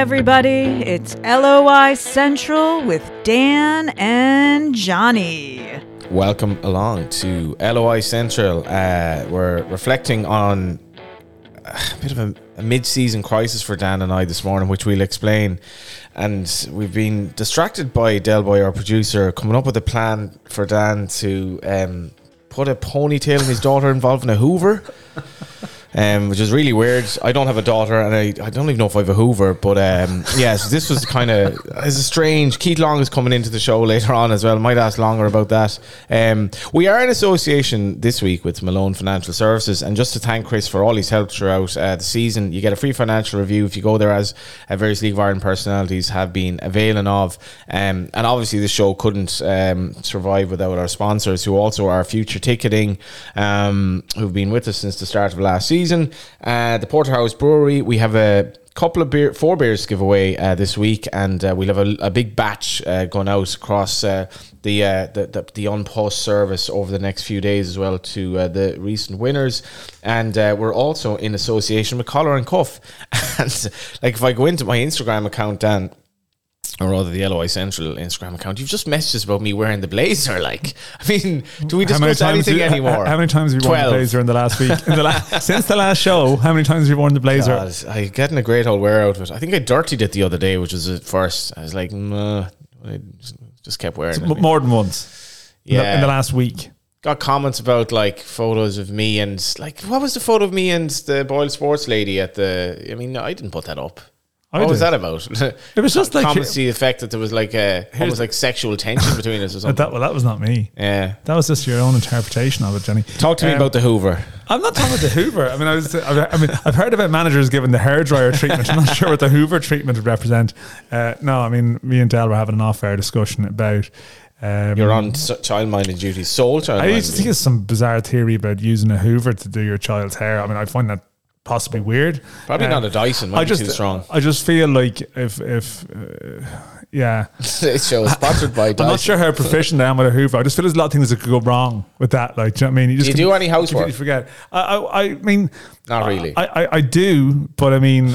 everybody. It's LOI Central with Dan and Johnny. Welcome along to LOI Central. Uh, we're reflecting on a bit of a, a mid season crisis for Dan and I this morning, which we'll explain. And we've been distracted by Del Boy, our producer, coming up with a plan for Dan to um, put a ponytail in his daughter involving a Hoover um, which is really weird. I don't have a daughter, and I, I don't even know if I have a Hoover. But um, this was kind of it's a strange. Keith Long is coming into the show later on as well. Might ask longer about that. Um, we are in association this week with Malone Financial Services, and just to thank Chris for all his help throughout uh, the season, you get a free financial review if you go there, as uh, various League of Ireland personalities have been availing of. Um, and obviously, the show couldn't um, survive without our sponsors, who also are Future Ticketing, um, who've been with us since the start of last season season. Uh, the Porterhouse Brewery, we have a couple of beer, four beers to give away uh, this week, and uh, we'll have a, a big batch uh, going out across uh, the, uh, the, the the An Post service over the next few days as well to uh, the recent winners. And we're also in association with Collar and Cuff. and like if I go into my Instagram account, Dan, or rather the LOI Central Instagram account, you've just messages about me wearing the blazer. Like, I mean, do we discuss anything you, anymore? How many times have you worn the blazer in the last week? In the la- since the last show, how many times have you worn the blazer? God, I getting a great old wear out of it. I think I dirtied it the other day, which was at first. I was like, I just kept wearing it. More than once. Yeah. In the, in the last week got comments about like photos of me and like what was the photo of me and the Boyle Sports lady at the I mean I didn't put that up. What was that about? It was just like comments to the effect that there was like a almost like sexual tension between us or something. That, well, that was not me. Yeah, that was just your own interpretation of it, Johnny. Talk to um, me about the Hoover. I'm not talking about the Hoover. I mean, I was. I mean, I've heard about managers giving the hairdryer treatment. I'm not sure what the Hoover treatment would represent. Uh, no, I mean, me and Del were having an off-air discussion about. Um, You're on child minding duty, sole child. I used to think it's some bizarre theory about using a Hoover to do your child's hair. I mean, I find that possibly weird. Probably um, not a Dyson. Might I just, too strong. I just feel like if if uh, yeah, this show is sponsored by. Dyson. I'm not sure how proficient I am with a Hoover. I just feel there's a lot of things that could go wrong with that. Like, do you know what I mean? You just do you do any housework? You forget. I, I, I mean, not really. I, I, I do, but I mean,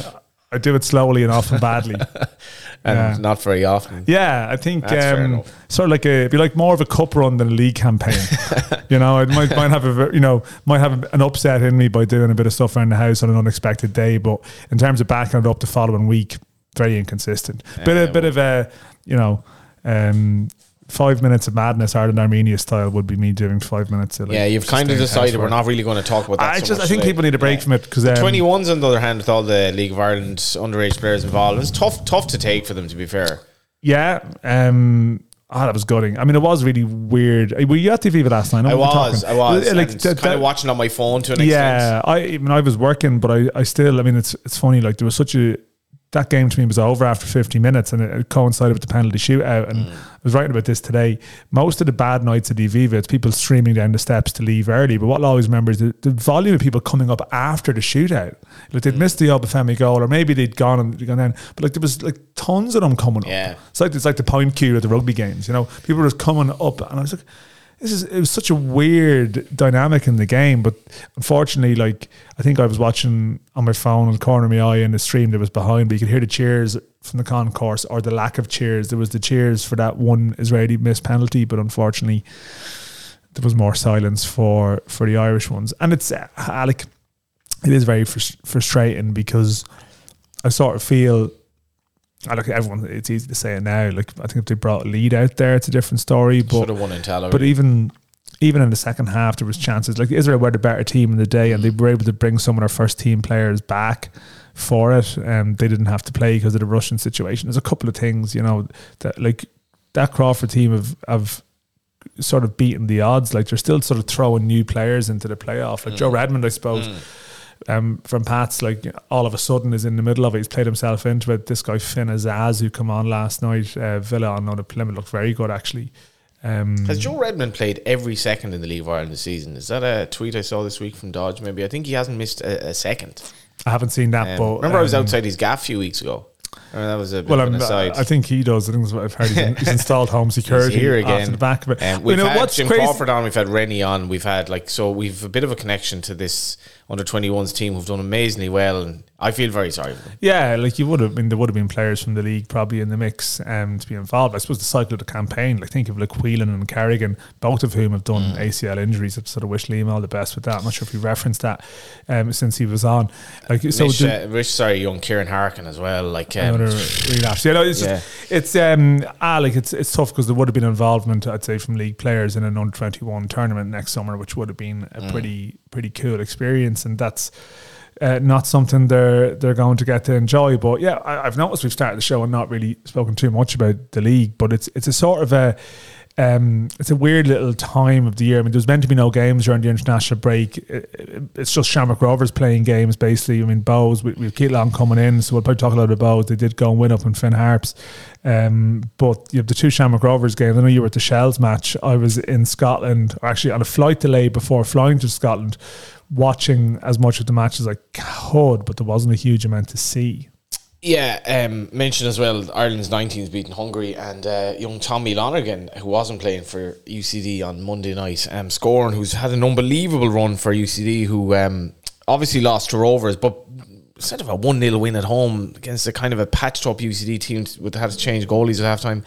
I do it slowly and often badly. and yeah. not very often. Yeah, I think um, sort of like a be like more of a cup run than a league campaign. you know, I might, might have a you know might have an upset in me by doing a bit of stuff around the house on an unexpected day, but in terms of backing it up the following week, very inconsistent. Bit a bit of a you know. Um, five minutes of madness Ireland Armenia style would be me doing five minutes. Of like yeah, you've kind of decided we're not really going to talk about that. I so just I think today. people need a break yeah. from it because um, twenty ones on the other hand with all the League of Ireland underage players involved, it's tough tough to take for them to be fair. Yeah. Um, Oh, that was gutting. I mean, it was really weird. Were you at the Aviva last night? I, I was. I was. Like, that, kind of watching on my phone to an yeah, extent. Yeah, I, I mean, I was working, but I, I still. I mean, it's it's funny. Like there was such a that game to me was over after 50 minutes and it coincided with the penalty shootout. And mm. I was writing about this today. Most of the bad nights at the Aviva, it's people streaming down the steps to leave early. But what I'll always remember is the, the volume of people coming up after the shootout. Like they'd mm. missed the Obafemi goal or maybe they'd gone and gone in. But like there was like tons of them coming yeah. up. It's like, it's like the point queue at the rugby games, you know, people were just coming up. And I was like, this is it was such a weird dynamic in the game. But unfortunately, like I think I was watching on my phone the corner of my eye in the stream that was behind, but you could hear the cheers from the concourse or the lack of cheers. There was the cheers for that one Israeli missed penalty, but unfortunately there was more silence for for the Irish ones. And it's uh, like it is very frust- frustrating because I sort of feel I look at everyone. It's easy to say it now. Like I think if they brought a lead out there, it's a different story. But should have won in But even even in the second half, there was chances. Like Israel were the better team in the day, and they were able to bring some of their first team players back for it. And they didn't have to play because of the Russian situation. There's a couple of things, you know, that like that Crawford team have have sort of beaten the odds. Like they're still sort of throwing new players into the playoff. Like mm. Joe Redmond, I suppose. Mm um, from Pat's, like all of a sudden is in the middle of it. He's played himself into it. This guy Finn Azaz, who come on last night, uh, Villa on the Plymouth looked very good actually. Um, Has Joe Redmond played every second in the League of Ireland this season? Is that a tweet I saw this week from Dodge? Maybe I think he hasn't missed a, a second. I haven't seen that, um, but remember I was um, outside his gaff a few weeks ago. I mean, that was a well. i think he does. I think that's what I've heard. He's, he's installed home security he's here again. the back of it. Um, we've you know, had Jim crazy? Crawford on. We've had Rennie on. We've had like so. We've a bit of a connection to this under 21s team who've done amazingly well, and I feel very sorry for them. Yeah, like you would have been, there would have been players from the league probably in the mix um, to be involved. I suppose the cycle of the campaign, like think of like Whelan and Kerrigan, both of whom have done Mm. ACL injuries. I sort of wish Liam all the best with that. I'm not sure if he referenced that um, since he was on. Like so, Rich, the, uh, Rich, sorry, young Kieran Harkin as well. Like, um, relapse. You know, it's Yeah. just, it's um ah like it's it's tough because there would have been involvement I'd say from league players in an under twenty one tournament next summer, which would have been a Mm. pretty pretty cool experience, and that's. Uh, not something they're they're going to get to enjoy, but yeah, I, I've noticed we've started the show and not really spoken too much about the league, but it's it's a sort of a um, it's a weird little time of the year. I mean, there's meant to be no games during the international break. It- it- It's just Shamrock Rovers playing games, basically. I mean, Bohs, we, we've Keelan coming in, so we'll probably talk a lot about. They did go and win up in Finn Harps. Um, but you have the two Shamrock Rovers games. I know you were at the Shells match. I was in Scotland, actually on a flight delay before flying to Scotland, watching as much of the match as I could, but there wasn't a huge amount to see. Yeah, um, mentioned as well Ireland's 19s beating Hungary and uh, young Tommy Lonergan, who wasn't playing for UCD on Monday night, um, scoring, who's had an unbelievable run for UCD, who um, obviously lost to Rovers, but instead of a 1 0 win at home against a kind of a patched up UCD team with had to change goalies at halftime.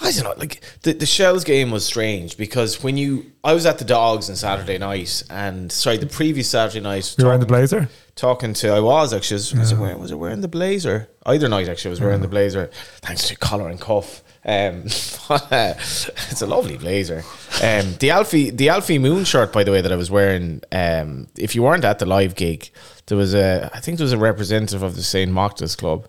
I don't know, like the, the Shells game was strange because when you, I was at the Dogs on Saturday night, and sorry, the previous Saturday night, You're wearing the blazer? talking to I was actually was, was, it wearing, was it wearing the blazer either night actually I was wearing the blazer thanks to collar and cuff um, it's a lovely blazer um, the Alfie the Alfie Moon shirt by the way that I was wearing um, if you weren't at the live gig there was a I think there was a representative of the St. Mochta's club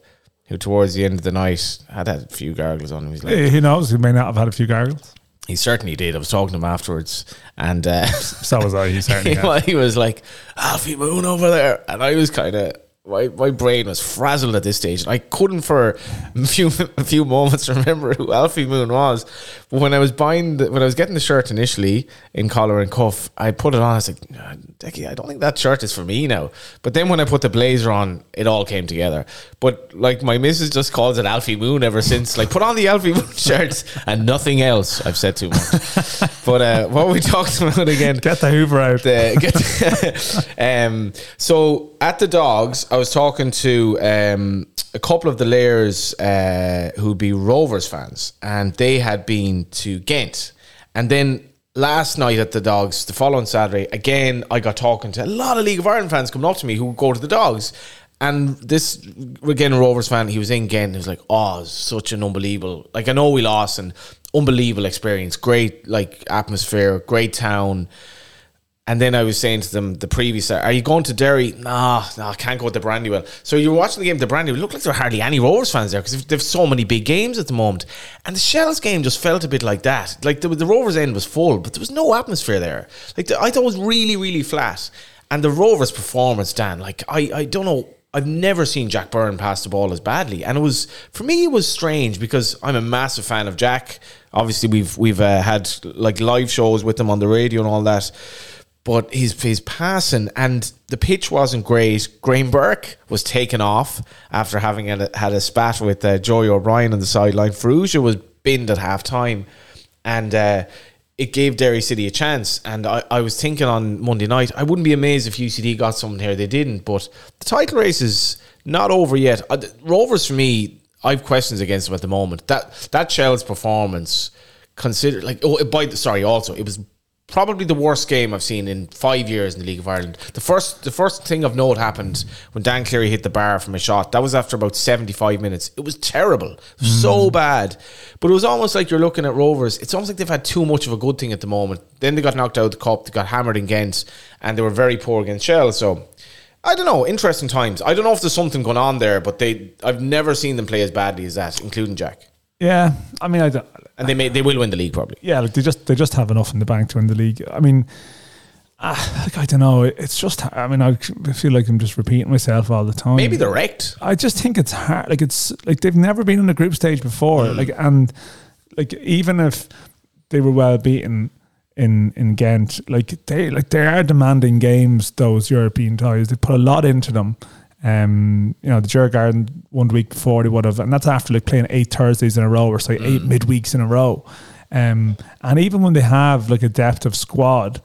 who towards the end of the night had had a few gargles on him he's like Eh, Who knows? He may not have had a few gargles. he certainly did I was talking to him afterwards and uh, So was I. He certainly he, had. wa- he was like Alfie Moon over there, and I was kind of my, my brain was frazzled at this stage. I couldn't for a few a few moments remember who Alfie Moon was. But when I was buying the, when I was getting the shirt initially in collar and cuff, I put it on. I was like, "Ah, Decky, I don't think that shirt is for me now. But then when I put the blazer on, it all came together. But like my missus just calls it Alfie Moon ever since. Like put on the Alfie Moon shirts and nothing else. I've said too much. But uh, what we talking about again? Get the Hoover out. the, get the- um, so at the dogs, I was talking to um, a couple of the layers uh, who'd be Rovers fans, and they had been to Ghent, and then. Last night at the Dogs, the following Saturday, again, I got talking to a lot of League of Ireland fans coming up to me who go to the Dogs. And this, again, a Rovers fan, he was in Ghent. He was like, oh, such an unbelievable. Like, I know we lost, and unbelievable experience. Great, like, atmosphere, great town. And then I was saying to them the previous, are you going to Derry? Nah, nah, I can't go to the Brandywell. So you were watching the game to Brandywell. It looked like there were hardly any Rovers fans there because they've so many big games at the moment. And the Shells game just felt a bit like that. Like the, the Rovers end was full, but there was no atmosphere there. Like the, I thought it was really, really flat. And the Rovers performance, Dan, like I, I don't know. I've never seen Jack Byrne pass the ball as badly, and it was for me. It was strange because I'm a massive fan of Jack. Obviously, we've we've uh, had like live shows with him on the radio and all that but his his passing and the pitch wasn't great. Graham Burke was taken off after having had a, had a spat with uh, Joey O'Brien on the sideline. Farrugia was binned at half time, and uh, it gave Derry City a chance. And I, I was thinking on Monday night, I wouldn't be amazed if UCD got something here. They didn't, but the title race is not over yet. Uh, Rovers for me, I've questions against them at the moment. That that Shell's performance, consider like oh by the sorry also it was probably the worst game I've seen in five years in the League of Ireland. The first the first thing of note happened when Dan Cleary hit the bar from a shot. That was after about seventy five minutes. It was terrible, so mm. bad. But it was almost like you're looking at Rovers. It's almost like they've had too much of a good thing at the moment. Then they got knocked out of the cup. They got hammered in Ghent, and they were very poor against Shell. So. I don't know. Interesting times. I don't know if there's something going on there, but they I've never seen them play as badly as that, including Jack. Yeah, I mean, I don't, And they may they will win the league probably. yeah, like they just they just have enough in the bank to win the league. I mean, ah, like I don't know. It's just I mean I feel like I'm just repeating myself all the time. Maybe they're wrecked. I just think it's hard. Like it's like they've never been in the group stage before. Mm. Like and like even if they were well beaten in in Ghent, like they like they are demanding games. Those European ties, they put a lot into them. Um, you know, the Djurgården one week before they would have, and that's after like playing eight Thursdays in a row or say eight midweeks in a row. Um, and even when they have like a depth of squad,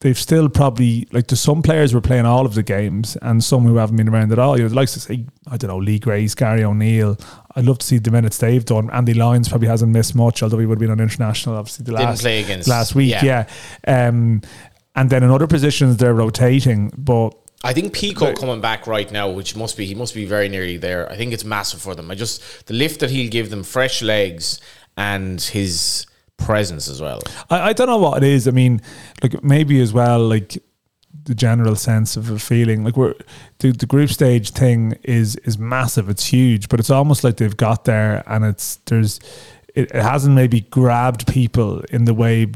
they've still probably like there's some players were playing all of the games and some who haven't been around at all. You'd like to say, I don't know, Lee Grace, Gary O'Neill. I'd love to see the minutes they've done. Andy Lyons probably hasn't missed much, although he would have been on international obviously the Didn't last play against- last week. yeah. Yeah. Um, and then in other positions they're rotating, but I think Pico coming back right now, which must be he must be very nearly there. I think it's massive for them. I just the lift that he'll give them, fresh legs, and his presence as well. I, I don't know what it is. I mean, like maybe as well, like the general sense of a feeling like we're the, the group stage thing is is massive. It's huge, but it's almost like they've got there and it's there's it, it hasn't maybe grabbed people in the way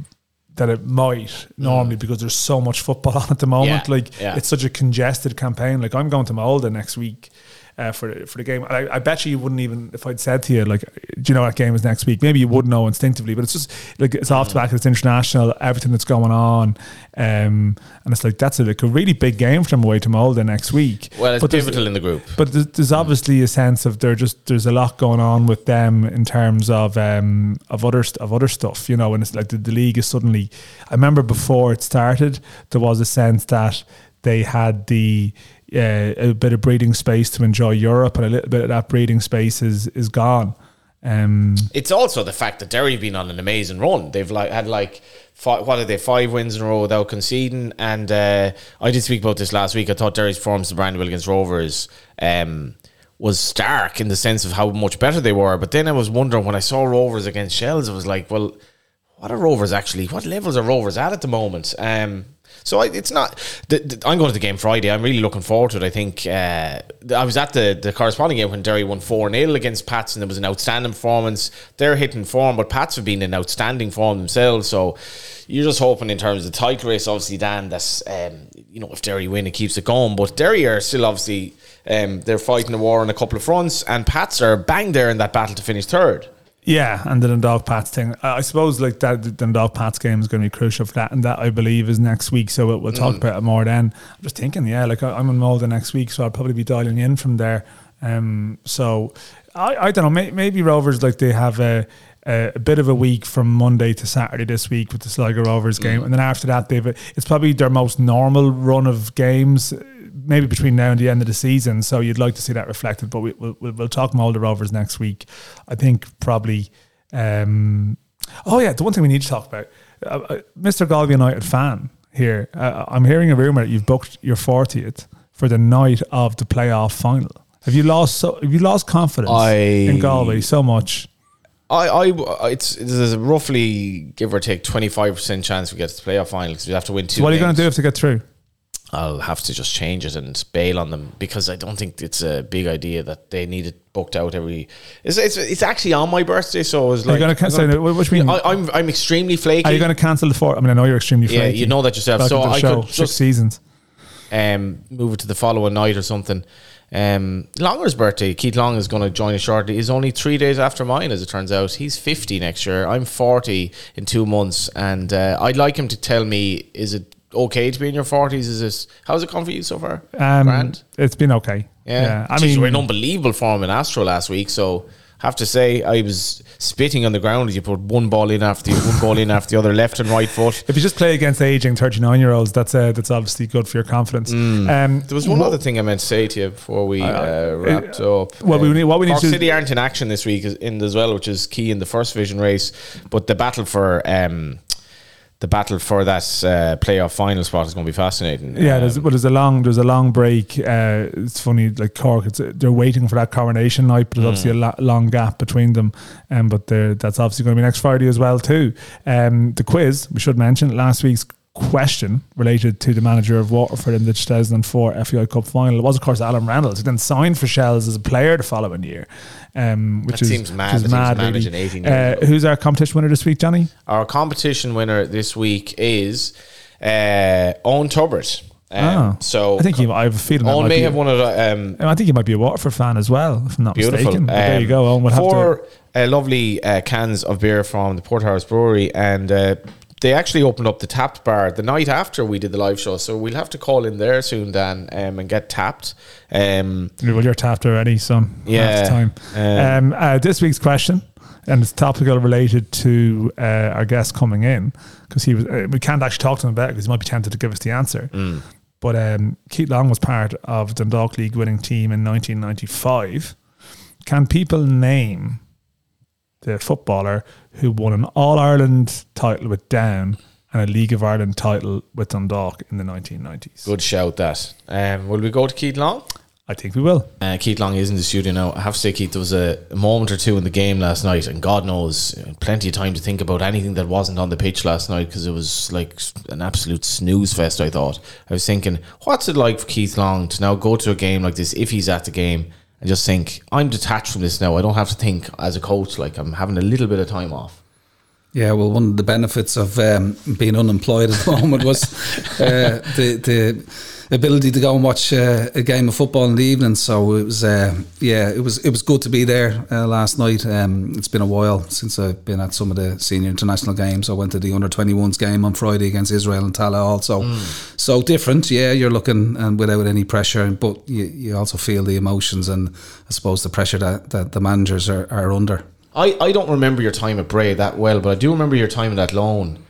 that it might mm. normally because there's so much football on at the moment. Yeah, like yeah. it's such a congested campaign. Like I'm going to Molde next week. Uh, for for the game, I, I bet you you wouldn't even if I'd said to you like, do you know what game is next week? Maybe you would know instinctively, but it's just like it's off the back. It's international, everything that's going on, um, and it's like that's a, like a really big game for them away to Molde next week. Well, it's But pivotal in the group. but there's, there's obviously a sense of there just there's a lot going on with them in terms of um of other of other stuff, you know. And it's like the, the league is suddenly. I remember before it started, there was a sense that they had the uh, a bit of breathing space to enjoy Europe, and a little bit of that breathing space is is gone. Um, It's also the fact that Derry have been on an amazing run. They've like had like five, what are they five wins in a row without conceding. And uh, I did speak about this last week. I thought Derry's performance to Brandywell against Rovers um, was stark in the sense of how much better they were. But then I was wondering when I saw Rovers against Shells, I was like, well, what are Rovers actually? What levels are Rovers at at the moment? Um, so I, it's not. The, the, I'm going to the game Friday. I'm really looking forward to it. I think uh, I was at the, the corresponding game when Derry won 4 0 against Pats, and it was an outstanding performance. They're hitting form, but Pats have been in outstanding form themselves. So you're just hoping in terms of the title race, obviously, Dan, that's, um, you know, if Derry win, it keeps it going. But Derry are still obviously, um, they're fighting a war on a couple of fronts, and Pats are bang there in that battle to finish third. Yeah, and the Dundalk Pats thing. I suppose like that the Dundalk Pats game is going to be crucial for that, and that I believe is next week. So we'll, we'll talk about it more then. I'm just thinking, yeah, like I- I'm in Molde next week, so I'll probably be dialing in from there. Um, so I, I don't know. May, maybe Rovers like they have a, a a bit of a week from Monday to Saturday this week with the Sligo Rovers game, and then after that they've it's probably their most normal run of games. Maybe between now and the end of the season, so you'd like to see that reflected. But we, we'll, we'll, we'll talk Molde Rovers next week. I think probably um, oh yeah, the one thing we need to talk about, uh, uh, Mr. Galway United fan here. Uh, I'm hearing a rumor that you've booked your 40th for the night of the playoff final. Have you lost? So, have you lost confidence I- in Galway so much? I, I, it's there's a roughly give or take twenty five percent chance we get to the playoff final because we have to win two. So what are you going to do if to get through? I'll have to just change it and bail on them because I don't think it's a big idea that they need it booked out every. It's it's, it's actually on my birthday, so it's Are you like going to cancel? I'm gonna- What, what do you mean? I, I'm I'm extremely flaky. are you going to cancel the four? I mean, I know you're extremely flaky. Yeah, you know that yourself. Welcome So I show, could six just seasons. um, move it to the following night or something. Um, Longer's birthday, Keith Long is going to join us shortly. Is only three days after mine, as it turns out. He's fifty next year. I'm forty in two months, and uh, I'd like him to tell me: Is it okay to be in your forties? Is this how's it gone for you so far? Um, Grand. it's been okay. Yeah, I Jeez, mean, you were in unbelievable form in Astro last week. So have to say, I was spitting on the ground as you put one ball in after the one ball in after the other, left and right foot. if you just play against aging 39 year olds, that's uh, that's obviously good for your confidence. Um, There was one other thing I meant to say to you before we uh, wrapped up. Well, we Uh, need- what we need Cork to- City aren't in action this week is- in as well, which is key in the first division race. But the battle for um, the battle for that uh, playoff final spot is going to be fascinating. Yeah, Um, there's, well, there's a long there's a long break. Uh, it's funny, like Cork, it's, they're waiting for that coronation night, but there's obviously a Mm. la- long gap between them. Um, but that's obviously going to be next Friday as well too. Um, the quiz we should mention last week's question related to the manager of Waterford in the 2004 FAI Cup final. It was of course Alan Reynolds, who then signed for Shells as a player the following year. Um, which That is seems mad which is that he was mad, really. Uh, who's our competition winner this week, Johnny? Our competition winner this week is uh, Owen Tubbert. Um, Ah. So I think he, I have a feeling. Owen may be- have won it. Um, I think he might be a Waterford fan as well, if I'm not Beautiful. mistaken. But there Um, you go. Owen would have to. four uh, lovely uh, cans of beer from the Porterhouse Brewery, and uh, they actually opened up the tapped bar the night after we did the live show. So we'll have to call in there soon, Dan, um, and get tapped. Um, Well, you're tapped already, so Yeah, time. um, Um, uh, this week's question and it's topical related to uh, our guest coming in because he was. Uh, we can't actually talk to him about it because he might be tempted to give us the answer. But um, Keith Long was part of the Dundalk League winning team in 1995. Can people name the footballer who won an All Ireland title with Down and a League of Ireland title with Dundalk in the 1990s? Good shout, that. Um, will we go to Keith Long? I think we will. Uh, Keith Long is in the studio now. I have to say, Keith, there was a, moment or two in the game last night, and God knows, uh, plenty of time to think about anything that wasn't on the pitch last night because it was like an absolute snooze fest. I thought. I was thinking, what's it like for Keith Long to now go to a game like this if he's at the game and just think, I'm detached from this now. I don't have to think as a coach. Like I'm having a little bit of time off. Yeah, well, one of the benefits of um, being unemployed at the moment was uh, the the ability to go and watch uh, a game of football in the evening. So it was, uh, yeah, it was it was good to be there uh, last night. Um, it's been a while since I've been at some of the senior international games. I went to the under 21s game on Friday against Israel and Tallaght also. So different, yeah. You're looking and without any pressure, but you, you also feel the emotions and I suppose the pressure that, that the managers are, are under. I, I don't remember your time at Bray that well, but I do remember your time in Athlone.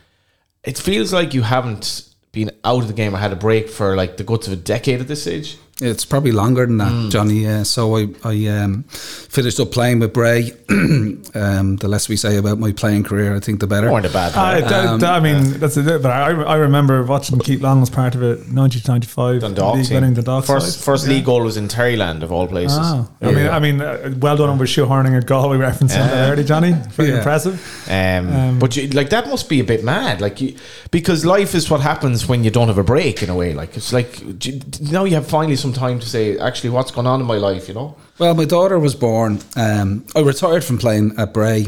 It feels like you haven't been out of the game I had a break for like the guts of a decade at this stage. It's probably longer than that, Mm. Johnny. Yeah. So I, I um, finished up playing with Bray. um, the less we say about my playing career, I think the better. Weren't a bad I, player. that- that- I mean, that's it. But I, I remember watching Keith Long as part of it, 1995 Dundalk league team. winning Dundalk first side. first Yeah. league goal was in Terryland of all places. Ah, I mean, I mean, uh, well done on with shoehorning a Galway reference in there early, Johnny. Very Yeah. impressive. Um, but you, like that must be a bit mad, like you, because life is what happens when you don't have a break. In a way, like it's like you- now you have finally some time to say, actually, what's going on in my life, you know? Well, my daughter was born. Um, I retired from playing at Bray.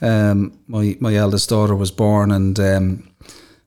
Um, my my eldest daughter was born, and um,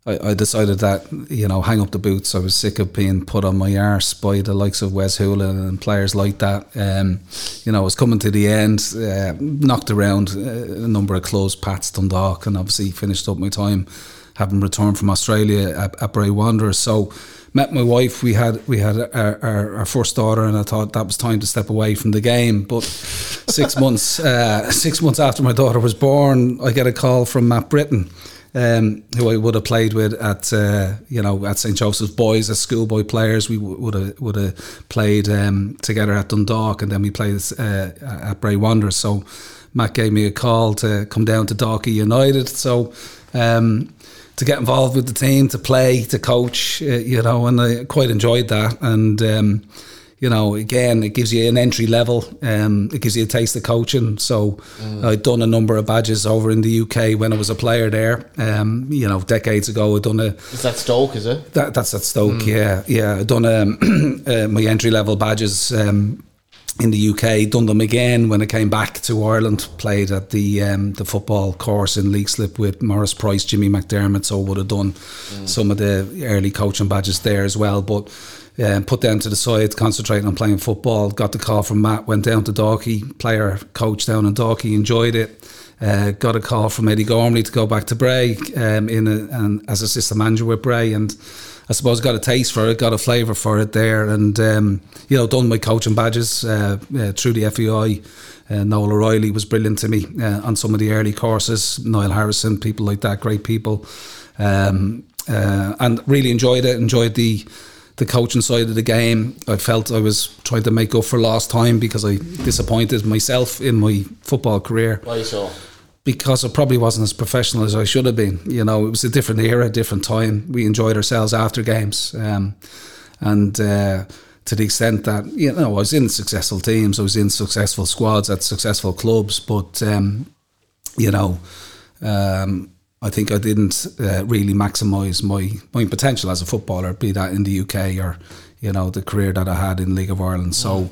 I, I decided that you know hang up the boots. I was sick of being put on my arse by the likes of Wes Hoolahan and players like that. Um, you know, I was coming to the end, uh, knocked around uh, a number of clubs, Pats, Dundalk, and obviously finished up my time having returned from Australia at, at Bray Wanderers. So met my wife. We had we had our, our, our first daughter, and I thought that was time to step away from the game. But six months uh, six months after my daughter was born, I get a call from Matt Britton. Um, who I would have played with at uh, you know at St Joseph's Boys as schoolboy players. We would have would have played um, together at Dundalk, and then we played uh, at Bray Wanderers. So Matt gave me a call to come down to Dalkey United. So um, to get involved with the team, to play, to coach, uh, you know, and I quite enjoyed that. And um, you know, again, it gives you an entry level. Um, it gives you a taste of coaching. So I'd done a number of badges over in the UK when I was a player there. Um, you know, decades ago, I'd done a Is that Stoke? Is it? that, that's at Stoke, yeah, yeah. I've done um, uh, my entry level badges um, in the UK. Done them again when I came back to Ireland. Played at the um, the football course in Leixlip with Maurice Price, Jimmy McDermott. So would have done some of the early coaching badges there as well. But um, put them to the side, concentrating on playing football. Got the call from Matt. Went down to Dalkey, player coach down in Dalkey. Enjoyed it. Uh, got a call from Eddie Gormley to go back to Bray um, in a, and as assistant manager with Bray, and I suppose got a taste for it, got a flavour for it there, and um, you know done my coaching badges uh, uh, through the FAI. Uh, Noel O'Reilly was brilliant to me uh, on some of the early courses. Niall Harrison, people like that, great people, um, uh, and really enjoyed it. Enjoyed the the coaching side of the game. I felt I was trying to make up for lost time because I disappointed myself in my football career Why so? Because I probably wasn't as professional as I should have been. You know, it was a different era, different time. We enjoyed ourselves after games, um, and uh, to the extent that you know, I was in successful teams, I was in successful squads at successful clubs, but um, you know. Um, I think I didn't uh, really maximise my, my potential as a footballer, be that in the UK or you know the career that I had in League of Ireland. So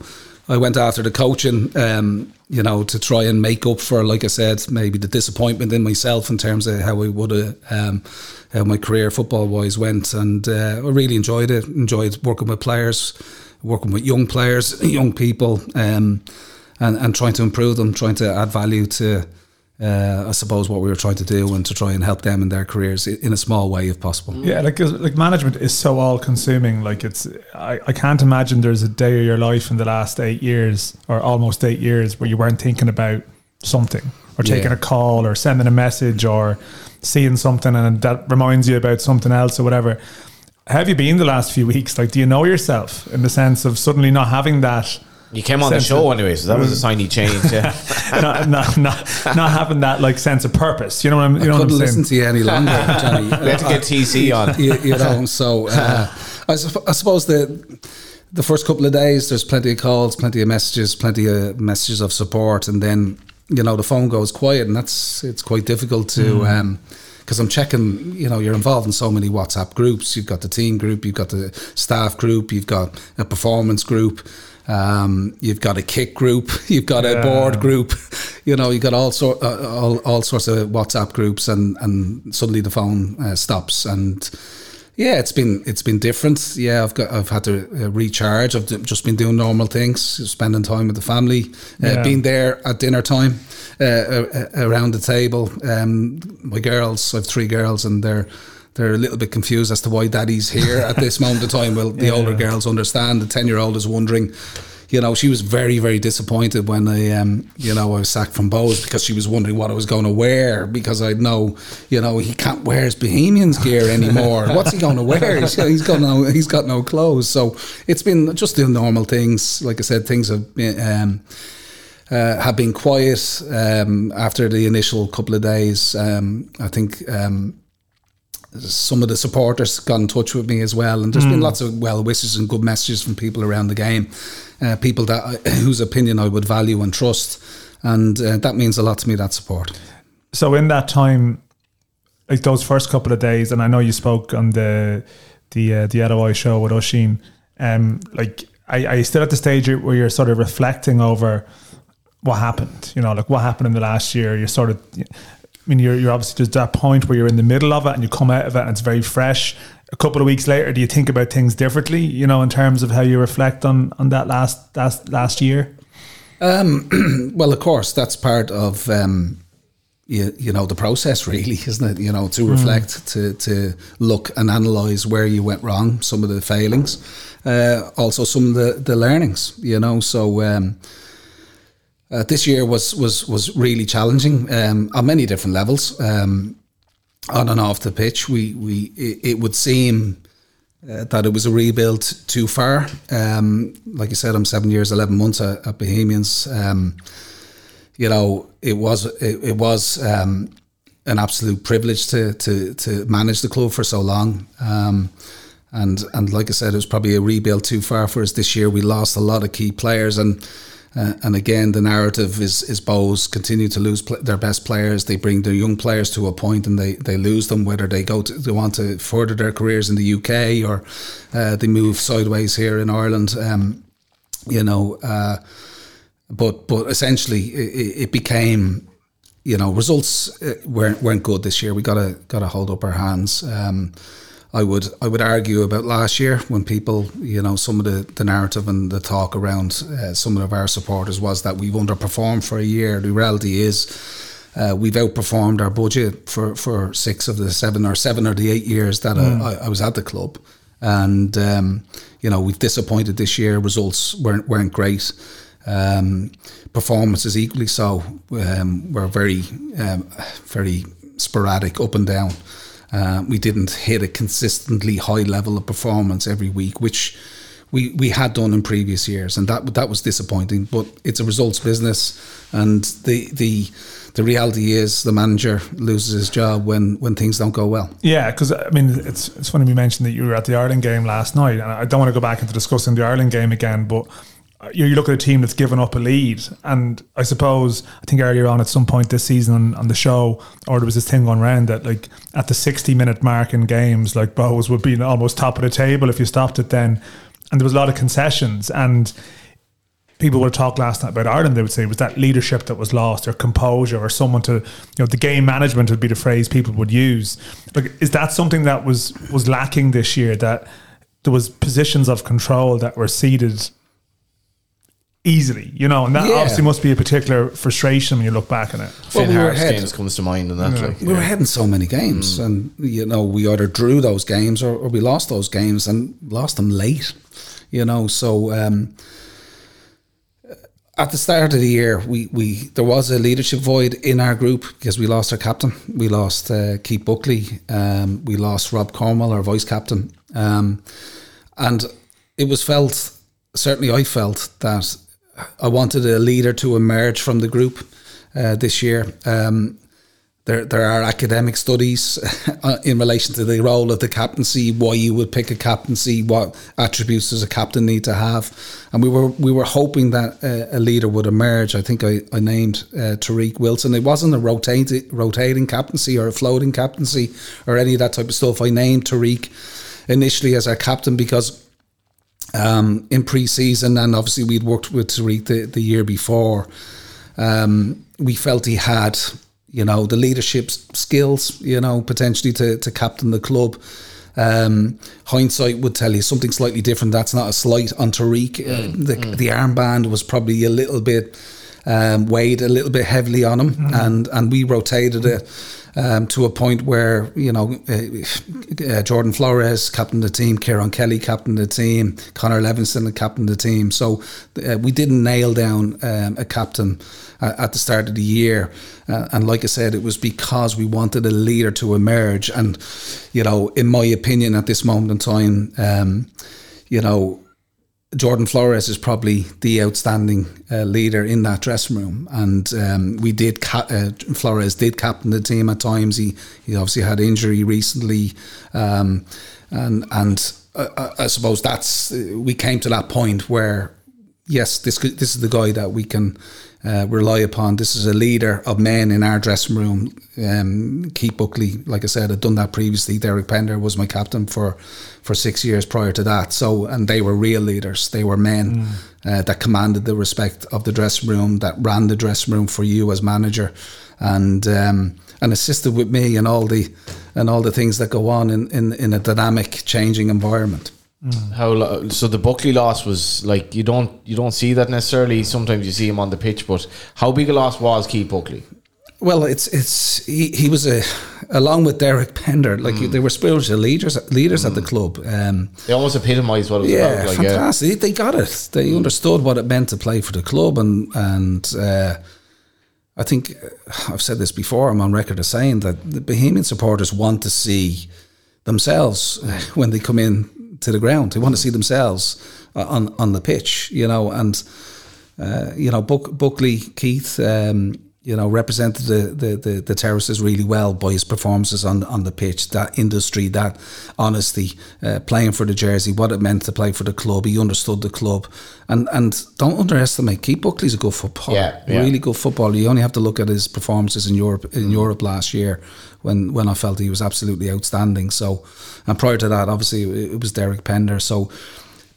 I went after the coaching, um, you know, to try and make up for, like I said, maybe the disappointment in myself in terms of how I would have, um, how my career football wise went. And uh, I really enjoyed it. Enjoyed working with players, working with young players, young people, um, and and trying to improve them, trying to add value to. Uh, I suppose what we were trying to do and to try and help them in their careers in a small way if possible. Yeah, like 'cause, like management is so all consuming. Like it's, I, I can't imagine there's a day of your life in the last eight years or almost eight years where you weren't thinking about something, or or taking Yeah. a call or sending a message or seeing something and that reminds you about something else or whatever. How have you been the last few weeks? Like, do you know yourself in the sense of suddenly not having that? You came on the show of- anyway, so that was a sign you changed. Yeah. not, not, not, not having that like sense of purpose. You know what I'm, you know what I'm couldn't saying? listen to you any longer, Johnny. we had to get TC on. you, you know, so uh, I, sup- I suppose the the first couple of days there's plenty of calls, plenty of messages, plenty of messages of support, and then you know the phone goes quiet, and that's it's quite difficult to. Um, because I'm checking, you know, you're involved in so many WhatsApp groups. You've got the team group, you've got the staff group, you've got a performance group, um, you've got a kick group, you've got a board group. You know, you've got all sort, uh, all, all sorts of WhatsApp groups, and and suddenly the phone uh, stops, and yeah, it's been it's been different. Yeah, I've got I've had to uh, recharge. I've d- just been doing normal things, spending time with the family, uh, Yeah. being there at dinner time, uh, uh, around the table. Um, my girls, I have three girls, and they're they're a little bit confused as to why daddy's here at this moment of time. Well, the older girls understand. The ten year old is wondering. You know, she was very, very disappointed when I, um, you know, I was sacked from Bohs because she was wondering what I was going to wear because I know, you know, he can't wear his Bohemians gear anymore. What's he going to wear? He's, he's got no, he's got no clothes. So it's been just doing normal things. Like I said, things have been, um, uh, have been quiet um, after the initial couple of days. Um, I think um, some of the supporters got in touch with me as well, and there's been lots of well wishes and good messages from people around the game, uh, people that I, whose opinion I would value and trust, and uh, that means a lot to me. That support. So in that time, like those first couple of days, and I know you spoke on the the uh, the LOI show with Oshin. Um, like, are, are you still at the stage where you're sort of reflecting over what happened? You know, like what happened in the last year? You're sort of, I mean, you're you're obviously just that point where you're in the middle of it and you come out of it and it's very fresh. A couple of weeks later, do you think about things differently? You know, in terms of how you reflect on on that last last last year. Well, of course, that's part of um, you, you know the process, really, isn't it? You know, to reflect, to to look and analyze where you went wrong, some of the failings, uh, also some of the the learnings. You know, so. Um, uh, this year was was was really challenging um, on many different levels, um, on and off the pitch. We we it, it would seem uh, that it was a rebuild too far. Um, like you said, I'm seven years, eleven months at, at Bohemians. Um, you know, it was it, it was um, an absolute privilege to to to manage the club for so long. Um, and and like I said, it was probably a rebuild too far for us this year. We lost a lot of key players, and uh, and again, the narrative is is Bohs continue to lose pl- their best players. They bring their young players to a point, and they, they lose them. Whether they go to they want to further their careers in the UK or uh, they move sideways here in Ireland. Um, you know, uh, but but essentially, it, it became you know results uh, weren't weren't good this year. We gotta gotta hold up our hands. Um, I would I would argue about last year when people you know some of the, the narrative and the talk around uh, some of our supporters was that we've underperformed for a year. The reality is uh, we've outperformed our budget for, for six of the seven or seven or the eight years that I, I was at the club, and um, you know we've disappointed this year. Results weren't weren't great. Um, performances equally so. Um, were very um, very sporadic, up and down. Uh, we didn't hit a consistently high level of performance every week, which we, we had done in previous years, and that that was disappointing. But it's a results business, and the the the reality is the manager loses his job when when things don't go well. Yeah, because I mean, it's it's funny we mentioned that you were at the Ireland game last night, and I don't want to go back into discussing the Ireland game again, but Uh, you, you look at a team that's given up a lead, and I suppose I think earlier on at some point this season on, on the show, or there was this thing going around that like at the sixty minute mark in games, like Bohs would be almost top of the table if you stopped it then, and there was a lot of concessions and people would talk last night about Ireland, they would say it was that leadership that was lost, or composure, or someone to, you know, the game management would be the phrase people would use. Like, is that something that was was lacking this year? That there was positions of control that were ceded easily, you know, and that Yeah. obviously must be a particular frustration when you look back on it. Well, Finn we were Harris ahead. games comes to mind, and that like We were ahead in so many games, and you know we either drew those games or, or we lost those games and lost them late. You know, so um, at the start of the year, we, we there was a leadership void in our group because we lost our captain. We lost uh, Keith Buckley. Um, we lost Rob Cornwall, our vice captain. Um, and it was felt, certainly I felt, that I wanted a leader to emerge from the group uh, this year. Um, there, there are academic studies uh, in relation to the role of the captaincy, why you would pick a captaincy, what attributes does a captain need to have, and we were we were hoping that uh, a leader would emerge. I think I, I named uh, Tariq Wilson. It wasn't a rotating rotating captaincy or a floating captaincy or any of that type of stuff. I named Tariq initially as our captain because um, in pre-season and obviously we'd worked with Tariq the, the year before. Um, we felt he had you know, the leadership skills, you know, potentially to, to captain the club. Um, hindsight would tell you something slightly different. That's not a slight on Tariq. Uh, mm, the, mm. the armband was probably a little bit um, weighed a little bit heavily on him, mm. and and we rotated it um, to a point where you know uh, uh, Jordan Flores captained the team, Kieran Kelly captained the team, Connor Levingston captained the team. So uh, we didn't nail down um, a captain at the start of the year. Uh, and like I said, it was because we wanted a leader to emerge. And you know, in my opinion, at this moment in time, um, you know, Jordan Flores is probably the outstanding uh, leader in that dressing room, and um, we did. Ca- uh, Flores did captain the team at times. He he obviously had injury recently, um, and and uh, I suppose that's we came to that point where yes, this this is the guy that we can uh, rely upon. This is a leader of men in our dressing room. Um, Keith Buckley, like I said, had done that previously. Derek Pender was my captain for, for six years prior to that. So, and they were real leaders. They were men mm. uh, that commanded the respect of the dressing room, that ran the dressing room for you as manager, and um, and assisted with me and all the and all the things that go on in, in, in a dynamic, changing environment. Mm. How so? The Buckley loss was like you don't you don't see that necessarily. Sometimes you see him on the pitch, but how big a loss was Keith Buckley? Well, it's it's he, he was a along with Derek Pender, like mm. they were spiritual leaders leaders mm. at the mm. club. Um, they almost epitomised what it was yeah, about. Like, fantastic. Yeah. They got it. They mm. understood what it meant to play for the club, and and uh, I think uh, I've said this before. I'm on record as saying that the Bohemian supporters want to see themselves when they come in to the ground. They want to see themselves uh, on on the pitch, you know. And uh, you know, Buck, Buckley Keith, um, you know, represented the, the, the the terraces really well by his performances on on the pitch. That industry, that honesty, uh, playing for the jersey, what it meant to play for the club. He understood the club, and and don't underestimate. Keith Buckley's a good footballer, yeah, yeah. really good footballer. You only have to look at his performances in Europe in. Europe last year when when I felt he was absolutely outstanding. So, and prior to that, obviously it was Derek Pender. So,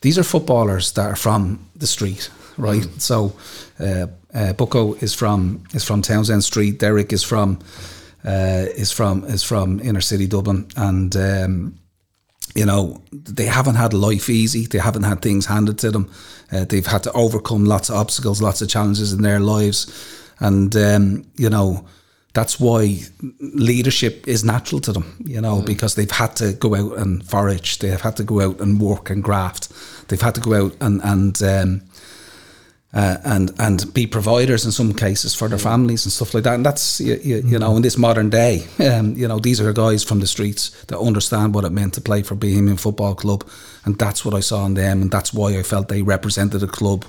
these are footballers that are from the street, right? Mm. So, uh, uh, Bucko is from is from Townsend Street. Derek is from uh, is from is from inner city Dublin, and um, you know they haven't had life easy. They haven't had things handed to them. Uh, they've had to overcome lots of obstacles, lots of challenges in their lives, and um, you know that's why leadership is natural to them, you know, mm. because they've had to go out and forage, they have had to go out and work and graft, they've had to go out and and um, uh, and and be providers in some cases for their mm. families and stuff like that. And that's you, you, you know in this modern day, um, you know these are guys from the streets that understand what it meant to play for Bohemian Football Club, and that's what I saw in them, and that's why I felt they represented a club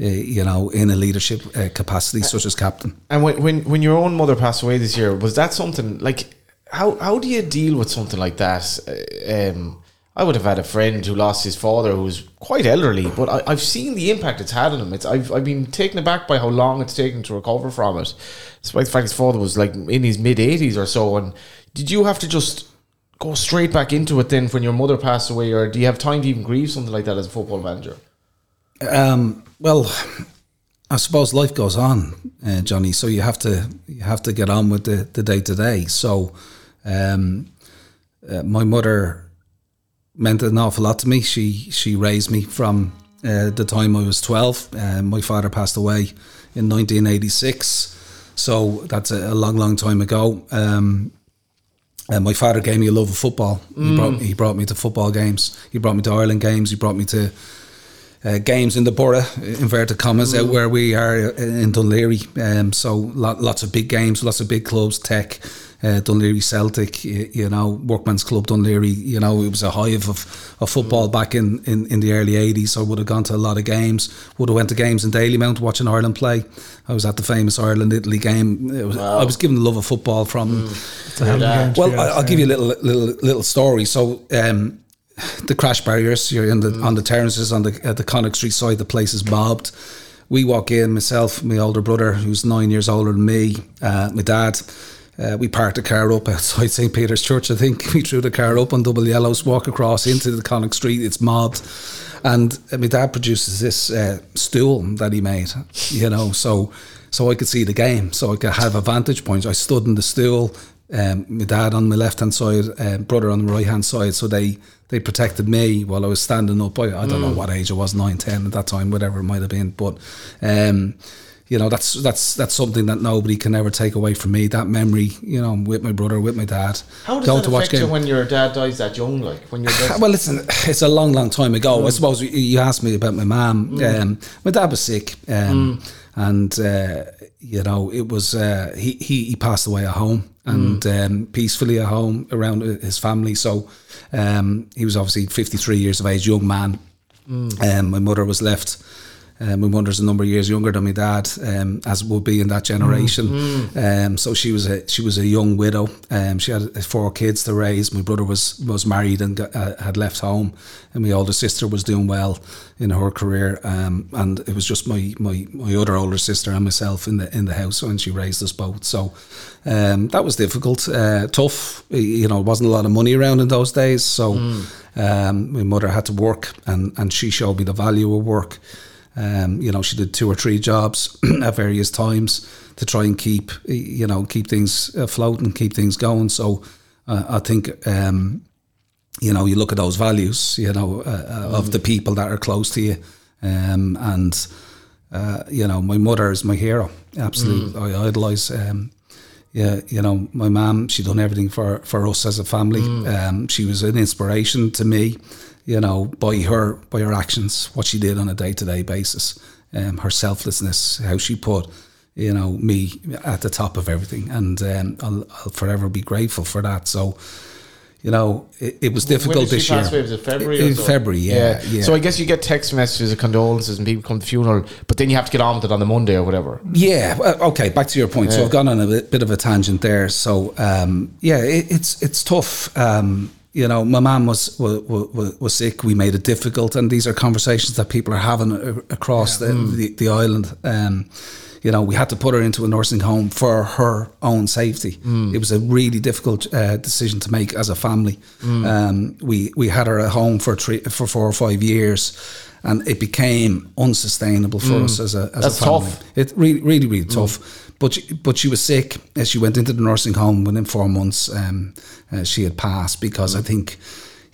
uh, you know, in a leadership uh, capacity, such as captain. And when, when when your own mother passed away this year, was that something like how how do you deal with something like that? Uh, um, I would have had a friend who lost his father who was quite elderly, but I, have seen the impact it's had on him. It's I've I've been taken aback by how long it's taken to recover from it, despite the fact his father was like in his mid eighties or so. And did you have to just go straight back into it then when your mother passed away, or do you have time to even grieve something like that as a football manager? Um, well, I suppose life goes on, uh, Johnny. So you have to you have to get on with the the day to day. So, um, uh, my mother meant an awful lot to me. She she raised me from uh, the time I was twelve. Uh, my father passed away in 1986, so that's a, a long, long time ago. Um, and my father gave me a love of football. Mm. He brought he brought me to football games. He brought me to Ireland games. He brought me to uh, games in the borough, inverted commas, out where we are in Dunleary. Um, so lot, lots of big games, lots of big clubs, Tech, uh, Dunleary Celtic, you, you know, Workman's Club Dunleary. You know, it was a hive of, of football back in, in, in the early 80s. So I would have gone to a lot of games, would have went to games in Dalymount watching Ireland play. I was at the famous Ireland-Italy game. Was, I was given the love of football from... Well, I, I'll give you a little little little story. So, um, the crash barriers. You're in the on the terraces on the at the Connacht Street side. The place is mobbed. We walk in. Myself, my older brother, who's nine years older than me, uh, my dad. Uh, we parked the car up outside St Peter's Church. I think we threw the car up on double yellows, walk across into the Connacht Street. It's mobbed, and uh, my dad produces this uh, stool that he made. You know, so so I could see the game, so I could have a vantage point. I stood in the stool, um, my dad on my left hand side, um, brother on the right hand side. So they they protected me while I was standing up. I, I don't know what age I was, nine, ten at that time, whatever it might have been. But um, you know, that's that's that's something that nobody can ever take away from me. That memory, you know, with my brother, with my dad. How does going that affect you when your dad dies that young? Like when you're well, listen, it's a long, long time ago. I suppose you- asked me about my mum. Um, my dad was sick, um, and uh, you know it was uh, he, he he passed away at home and um, peacefully at home around his family. So um, he was obviously fifty three years of age, young man. Um, my mother was left. Um, my mother's a number of years younger than my dad, um, as would be in that generation. Um, so she was a she was a young widow. Um, she had four kids to raise. My brother was was married and got, uh, had left home, and my older sister was doing well in her career. Um, and it was just my, my my other older sister and myself in the in the house, and she raised us both. So um, that was difficult, uh, tough. You know, it wasn't a lot of money around in those days, so. Um, my mother had to work, and, and she showed me the value of work. Um, you know, she did two or three jobs at various times to try and keep, you know, keep things afloat and keep things going. So uh, I think, um, you know, you look at those values, you know, uh, uh, of the people that are close to you. Um, and, uh, you know, my mother is my hero. Absolutely. I idolise. Um, yeah, you know, my mum, she done everything for, for us as a family. Um, she was an inspiration to me, you know, by her by her actions, what she did on a day to day basis, um, her selflessness, how she put, you know, me at the top of everything, and um, I'll, I'll forever be grateful for that. So, you know, it, it was difficult this she year. away? Was it February? In so? February, yeah, yeah. So I guess you get text messages of condolences and people come to the funeral, but then you have to get on with it on the Monday or whatever. Yeah. Okay. Back to your point. So I've gone on a bit, bit of a tangent there. So um, yeah, it, it's it's tough. You know, my mum was, was was was sick. We made it difficult, and these are conversations that people are having across the, the the island. Um, you know, we had to put her into a nursing home for her own safety. It was a really difficult uh, decision to make as a family. Um, we we had her at home for three, for four or five years, and it became unsustainable for us as a as That's a family. tough. It really, really, really tough. But she, but she was sick. As she went into the nursing home within four months, um, uh, she had passed because I think,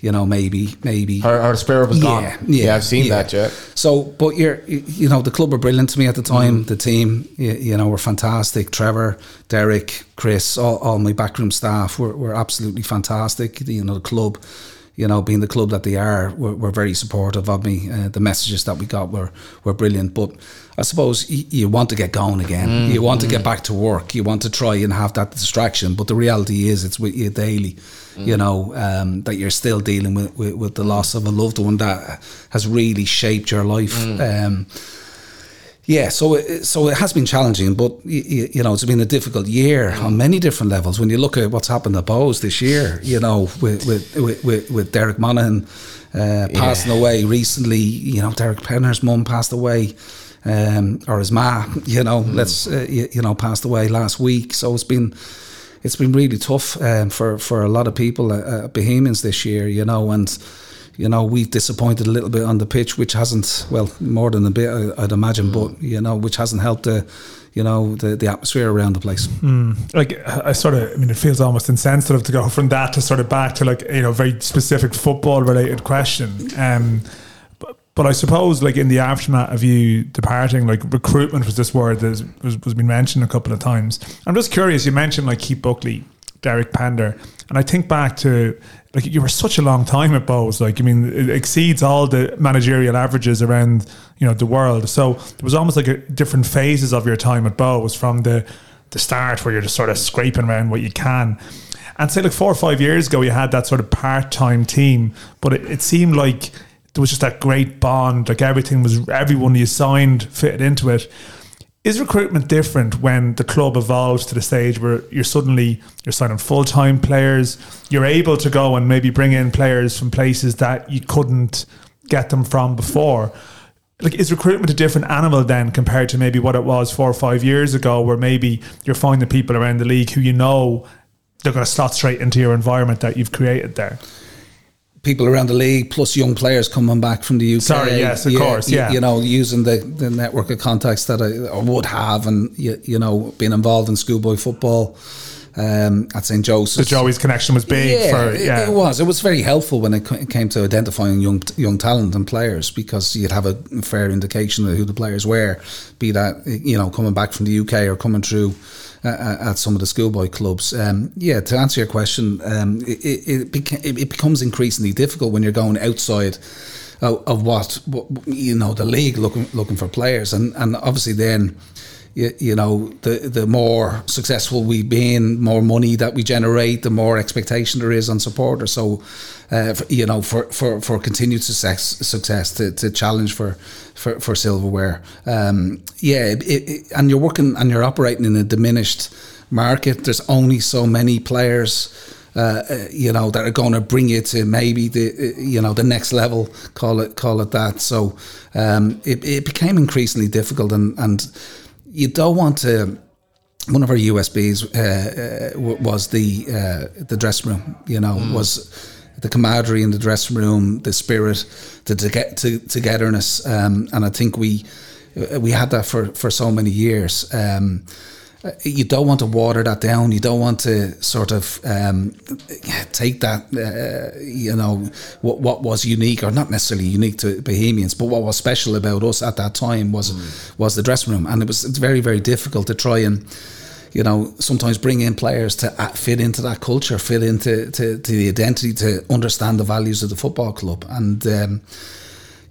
you know, maybe maybe Her, her spirit was gone. Yeah, I've seen that. Yeah. so, but you're, you know, the club were brilliant to me at the time. The team, you, you know, were fantastic. Trevor, Derek, Chris, all, all my backroom staff were, were absolutely fantastic. You know, the club, you know, being the club that they are, were, were very supportive of me. Uh, the messages that we got were were brilliant. But I suppose you, you want to get going again. You want to get back to work. You want to try and have that distraction. But the reality is, it's with you daily. You know um, that you're still dealing with, with with the loss of a loved one that has really shaped your life. Um, yeah, so it, so it has been challenging, but you, you know it's been a difficult year on many different levels. When you look at what's happened to Bohs this year, you know, with with with, with, with Derek Monaghan uh, passing away recently, you know, Derek Pender's mum passed away, um, or his ma, you know, let's uh, you, you know, passed away last week. So it's been it's been really tough um, for for a lot of people, uh, uh, Bohemians this year, you know, and you know we've disappointed a little bit on the pitch, which hasn't well more than a bit, I- I'd imagine, but you know, which hasn't helped the you know the the atmosphere around the place. like I sort of, I mean, it feels almost insensitive to go from that to sort of back to like you know very specific football related question. Um, but, but I suppose like in the aftermath of you departing, like recruitment was this word that was was been mentioned a couple of times. I'm just curious. You mentioned like Keith Buckley Derek Pender, And I think back to like you were such a long time at Bohs. Like I mean, it exceeds all the managerial averages around you know the world. So there was almost like a different phases of your time at Bohs from the the start where you're just sort of scraping around what you can. And say like four or five years ago, you had that sort of part time team, but it, it seemed like there was just that great bond. Like everything was everyone you signed fitted into it. Is recruitment different when the club evolves to the stage where you're suddenly you're signing full time players? You're able to go and maybe bring in players from places that you couldn't get them from before. Like, is recruitment a different animal then compared to maybe what it was four or five years ago, where maybe you're finding people around the league who you know they're going to slot straight into your environment that you've created there? People around the league, plus young players coming back from the UK. Sorry, yes, of course, you, yeah. You know, using the, the network of contacts that I, I would have, and you, you know, being involved in schoolboy football. Um, at St Joseph's, the Joey's connection was big. Yeah, for, yeah. It, it was. It was very helpful when it came to identifying young young talent and players because you'd have a fair indication of who the players were, be that you know coming back from the UK or coming through at some of the schoolboy clubs. Um, yeah, to answer your question, um, it, it, it, becomes increasingly difficult when you're going outside of, what, you know the league looking looking for players, and and obviously then. You, you know, the the more successful we've been, more money that we generate, the more expectation there is on supporters. So, uh, for, you know, for, for, for continued success, success to, to challenge for for, for silverware. Um, yeah, it, it, and you're working and you're operating in a diminished market. There's only so many players. Uh, you know that are going to bring you to maybe the you know the next level call it call it that so um, it, it became increasingly difficult and and you don't want to one of our USPs uh, uh, was the uh, the dressing room you know mm. was the camaraderie in the dressing room, the spirit, the to get to, togetherness, um, and I think we we had that for, for so many years. Um, you don't want to water that down. You don't want to sort of um, take that, uh, you know, what what was unique or not necessarily unique to Bohemians, but what was special about us at that time was mm. was the dressing room, and it was it's very very difficult to try and you know, sometimes bring in players to fit into that culture, fit into to, to the identity, to understand the values of the football club, and um,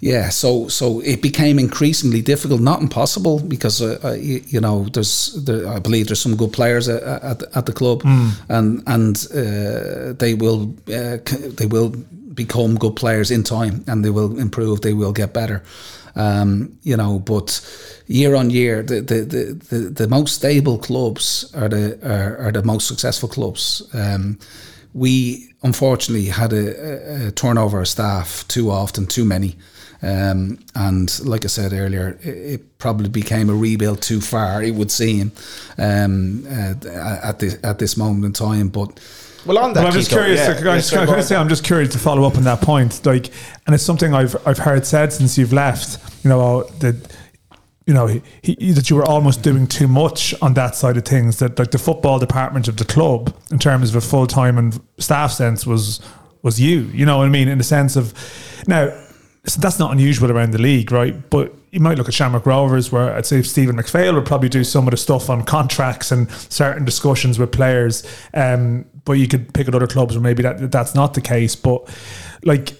yeah, so so it became increasingly difficult, not impossible, because uh, uh, you, you, know there's there, I believe there's some good players at, at, at the club, mm. and and uh, they will uh, they will become good players in time, and they will improve, they will get better. Um, you know, but year on year, the, the, the, the, the most stable clubs are the are, are the most successful clubs. Um, we unfortunately had a, a, turnover of staff too often, too many. Um, and like I said earlier, it, it, probably became a rebuild too far. It would seem um, at this at this moment in time, but well, on that, I'm just curious. Yeah, to, just, can I say, I'm just curious to follow up on that point. Like, and it's something I've I've heard said since you've left. You know that you know he, he, that you were almost doing too much on that side of things. That like the football department of the club, in terms of a full time and staff sense, was was you. You know what I mean? In the sense of now, that's not unusual around the league, right? But you might look at Shamrock Rovers, where I'd say Stephen McPhail would probably do some of the stuff on contracts and certain discussions with players. Um, but you could pick at other clubs where maybe that that's not the case. But like,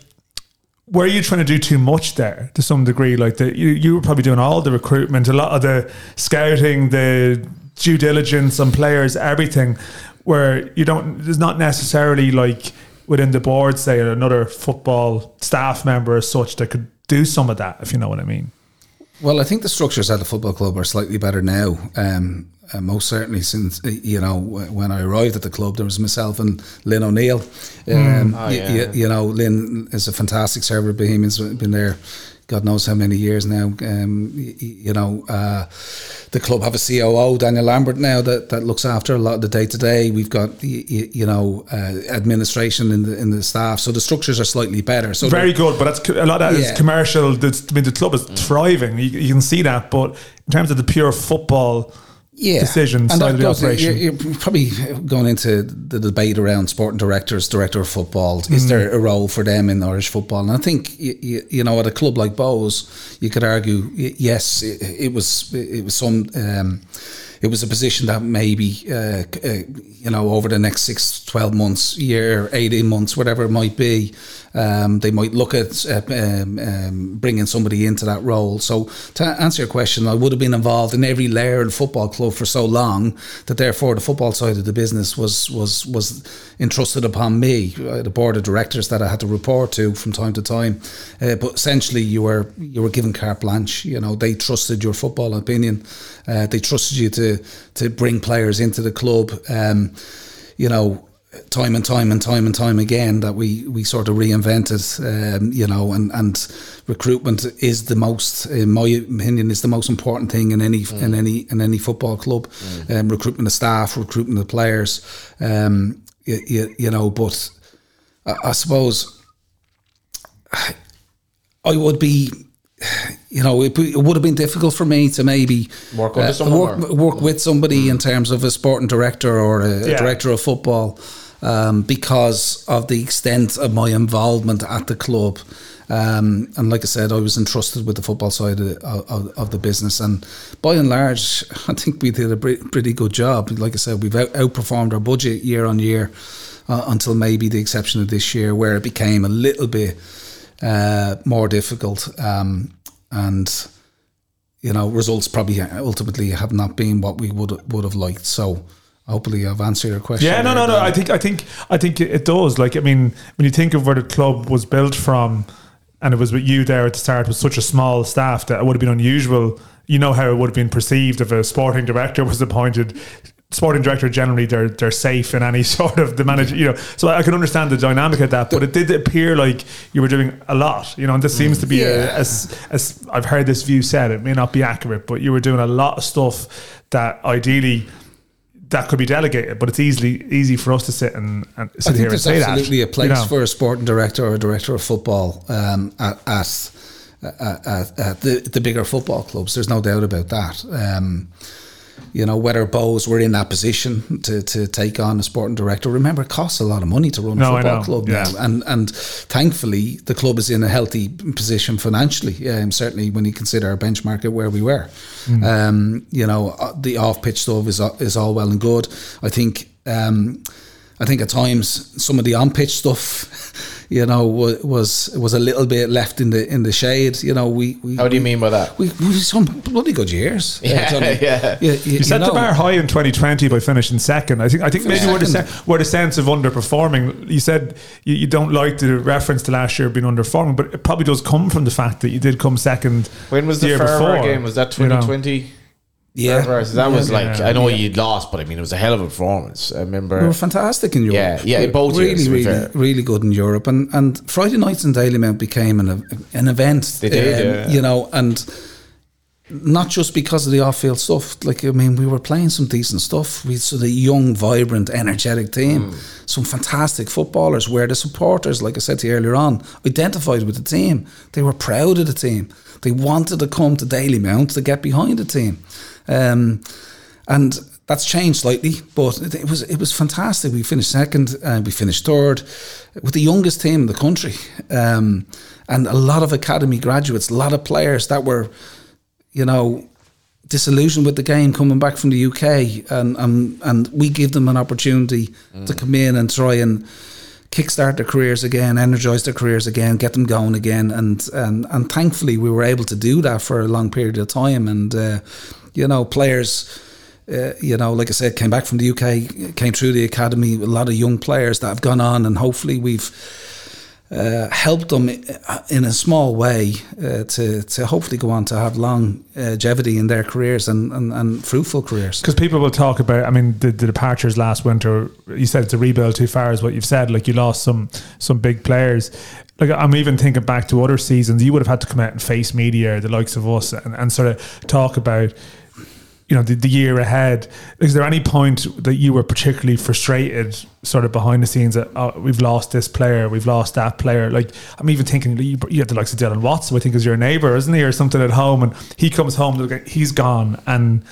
were you trying to do too much there to some degree? Like the you, you were probably doing all the recruitment, a lot of the scouting, the due diligence on players, everything. Where you don't, there's not necessarily like within the board, say another football staff member as such that could do some of that, if you know what I mean. Well, I think the structures at the football club are slightly better now. Um, uh, most certainly since uh, you know when I arrived at the club, there was myself and Lynn O'Neill. Hmm. Um, mm. oh, yeah. you, you, know, Lynn is a fantastic server. Bohemians been there God knows how many years now. Um, you, you, know, uh, the club have a COO, Daniel Lambert, now that, that looks after a lot of the day to day. We've got you, you know uh, administration in the in the staff, so the structures are slightly better. So very good, but that's a lot of that yeah. is commercial. The, I mean, the club is thriving. You, you can see that, but in terms of the pure football yeah. decisions and side of the operation. You're, you're, probably going into the debate around sporting directors, director of football. Is mm. there a role for them in Irish football? And I think you, you know at a club like Bohs, you could argue yes, it, it was it was some. Um, it was a position that maybe uh, uh, you know over the next six, 12 months, year, eighteen months, whatever it might be, um, they might look at uh, um, um, bringing somebody into that role. So to answer your question, I would have been involved in every layer of football club for so long that therefore the football side of the business was was was entrusted upon me, the board of directors that I had to report to from time to time. Uh, but essentially, you were you were given carte blanche. You know, they trusted your football opinion. Uh, they trusted you to to bring players into the club. Um, you know, time and time and time and time again that we we sort of reinvented um, you know and and recruitment is the most in my opinion is the most important thing in any mm. in any in any football club mm. um, recruitment of staff recruitment of players um, you, you, you know but I, I suppose I would be you know, it, it, would have been difficult for me to maybe work, uh, work, work, with somebody mm. in terms of a sporting director or a, yeah. a director of football um, because of the extent of my involvement at the club. Um, and like I said, I was entrusted with the football side of, of, of, the business, and by and large, I think we did a pretty good job. Like I said, we've out, outperformed our budget year on year uh, until maybe the exception of this year, where it became a little bit uh, more difficult. Um, and you know, results probably ultimately have not been what we would would have liked. So hopefully I've answered your question. Yeah, no, no, no. I think, I think, I think it does. Like, I mean, when you think of where the club was built from, and it was with you there at the start with such a small staff that it would have been unusual. You know how it would have been perceived if a sporting director was appointed. Sporting director generally they're they're safe in any sort of the manager, you know. So I can understand the dynamic of that, but it did appear like you were doing a lot, you know. And this seems to be yeah. as as I've heard this view said, it may not be accurate, but you were doing a lot of stuff that ideally that could be delegated, but it's easily easy for us to sit and, and sit here and say that. absolutely a place you know? for a sporting director or a director of football um, at, at, at, at, the, the bigger football clubs. There's no doubt about that. Um, you know, whether Bohs were in that position to, to take on a sporting director. Remember, it costs a lot of money to run no, a football club yeah. now. And and thankfully, the club is in a healthy position financially, um, certainly when you consider our benchmark at where we were. Mm. Um, you know, uh, the off pitch stuff is, is all well and good. I think. Um, I think at times some of the on pitch stuff you know, was was a little bit left in the in the shade. You know, we. we How do you mean by that? We, we some bloody good years. Yeah, yeah. yeah. You, you, you set know. the bar high in 2020 by finishing second. I think I think maybe where the, where the sense of underperforming. You said you, you, don't like the reference to last year being underperforming, but it probably does come from the fact that you did come second. When was the, the year before game? Was that 2020? You know? Yeah, versus that was like yeah. I know yeah. you'd lost, but I mean it was a hell of a performance. I remember we were fantastic in Europe. Yeah, yeah, both really, years, really, really good in Europe, and and Friday nights in Dalymount became an an event. They did, um, yeah. you know, and not just because of the off-field stuff. Like I mean, we were playing some decent stuff. We had a young, vibrant, energetic team, mm. some fantastic footballers. Where the supporters, like I said to you earlier on, identified with the team. They were proud of the team. They wanted to come to Dalymount to get behind the team. Um, and that's changed slightly, but it, was it was fantastic. We finished second, and we finished third, with the youngest team in the country, um, and a lot of academy graduates, a lot of players that were, you know, disillusioned with the game coming back from the UK, and and, and we give them an opportunity mm. to come in and try and kickstart their careers again, energize their careers again, get them going again, and and and thankfully we were able to do that for a long period of time, and. Uh, you know, players. Uh, you know, like I said, came back from the UK, came through the academy. A lot of young players that have gone on, and hopefully we've uh, helped them in a small way uh, to to hopefully go on to have long longevity in their careers and, and, and fruitful careers. Because people will talk about, I mean, the, the, departures last winter. You said it's a rebuild too far, is what you've said. Like you lost some some big players like I'm even thinking back to other seasons, you would have had to come out and face media, the likes of us, and, and sort of talk about you know the, the year ahead. Is there any point that you were particularly frustrated sort of behind the scenes that oh, we've lost this player we've lost that player? Like i'm even thinking you, you the likes of dylan watts who i think is your neighbor isn't he or something at home and he comes home he's gone. And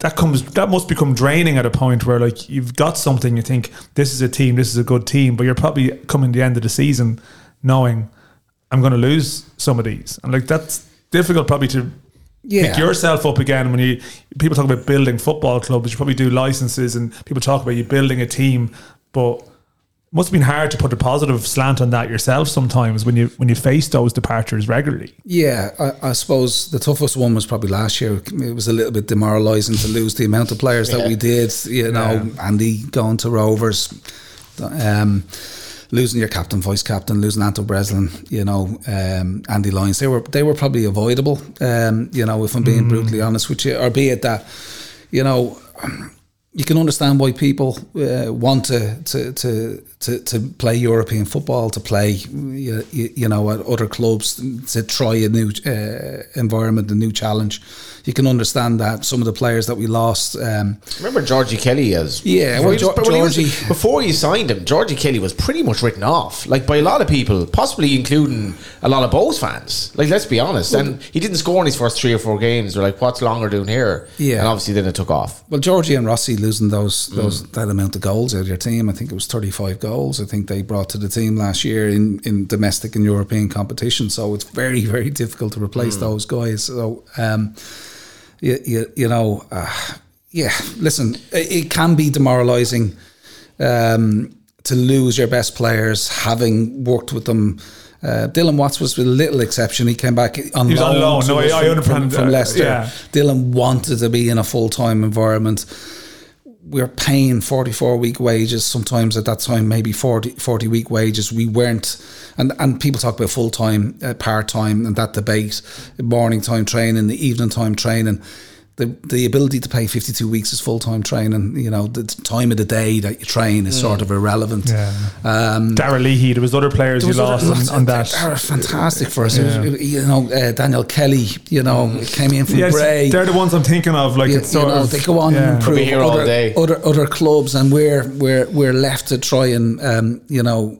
that comes that must become draining at a point where like you've got something you think this is a team this is a good team but you're probably coming to the end of the season knowing i'm going to lose some of these. And like that's difficult probably to Yeah. pick yourself up again. When you people talk about building football clubs, you probably do licenses, and people talk about you building a team, but. It must have been hard to put a positive slant on that yourself sometimes when you when you face those departures regularly. Yeah, I, I suppose the toughest one was probably last year. It was a little bit demoralising to lose the amount of players that we did. You know, Andy going to Rovers, um, losing your captain, vice captain, losing Anto Breslin. You know, um, Andy Lyons. They were they were probably avoidable. Um, you know, if I'm being brutally honest with you, or be it that, you know. You can understand why people uh, want to, to to to to play European football, to play you, you know at other clubs, to try a new uh, environment, a new challenge. You can understand that some of the players that we lost. Um, Remember Georgie Kelly as Yeah, before, well, he was- Geor- when he was- before you signed him, Georgie Kelly was pretty much written off, like by a lot of people, possibly including a lot of Bohs fans. Like let's be honest, and he didn't score in his first three or four games. They're like, what's longer doing here? Yeah. and obviously then it took off. well, Georgie and Rossi losing those those that amount of goals out of your team. I think it was thirty five goals. I think they brought to the team last year in, in domestic and European competition. So it's very very difficult to replace those guys. So um, you, you, you know, uh, yeah. Listen, it, it can be demoralising um, to lose your best players, having worked with them. Uh, Dylan Watts was a little exception. He came back on loan, on loan. No, I- I from, understand from, from. Leicester. Yeah. Dylan wanted to be in a full time environment. We're paying 44 week wages, sometimes at that time, maybe 40, 40 week wages. We weren't, and, and people talk about full time, uh, part time, and that debate, morning time training, the evening time training. The, the ability to pay 52 weeks is full time training. You know, the time of the day that you train is sort of irrelevant. Yeah. Um, Darragh Leahy, there was other players there you other- lost on, on that. They were fantastic for us. It was- you know, uh, Daniel Kelly, you know, came in from Yes, Bray. they're the ones I'm thinking of. Like You, it's you know, of they go on yeah. and improve We'll all other, day. other other clubs, and we're we're we're left to try and um, you know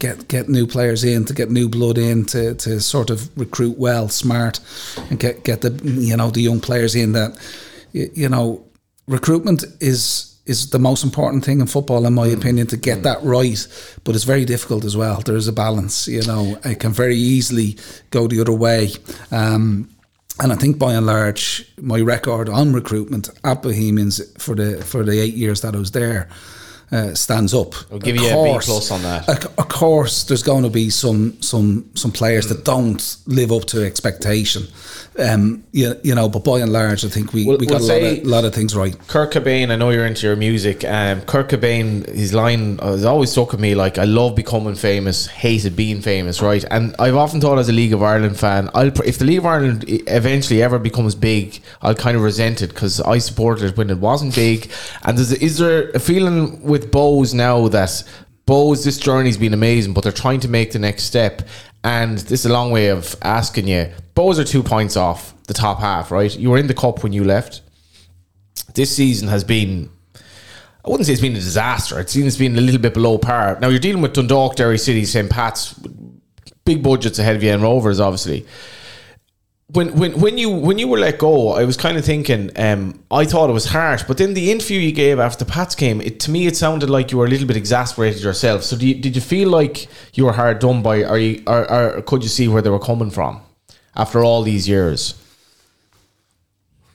get get new players in, to get new blood in, to to sort of recruit well, smart, and get get the you know the young players in that you, know recruitment is. Is the most important thing in football, in my opinion, to get that right. But it's very difficult as well. There is a balance, you know. It can very easily go the other way. Um, and I think by and large, my record on recruitment at Bohemians for the for the eight years that I was there uh, stands up. I'll give Of you a B course- plus on that. Of course, there's going to be some some some players that don't live up to expectation. Um, you, you know, but by and large, I think we, We'll- we got we'll a lot, of, lot of things right. Kurt Cobain, I know you're into your music. Um, Kurt Cobain, his line has always stuck with me. Like, I love becoming famous, hated being famous, right? And I've often thought as a League of Ireland fan, I'll if the League of Ireland eventually ever becomes big, I'll kind of resent it because I supported it when it wasn't big. And is there a feeling with Bohs now that Bohs, this journey's been amazing, but they're trying to make the next step. And this is a long way of asking you. Bohs are two points off the top half, right? You were in the cup when you left this season has been I wouldn't say it's been a disaster. It seems it's been a little bit below par. Now you're dealing with Dundalk, Derry City, St. Pat's, big budgets ahead of you, and Rovers, obviously. When when when you when you were let go, I was kind of thinking. Um, I thought it was harsh, but then the interview you gave after the Pats game, it to me it sounded like you were a little bit exasperated yourself. So do you, did you feel like you were hard done by? Are you or, or could you see where they were coming from after all these years?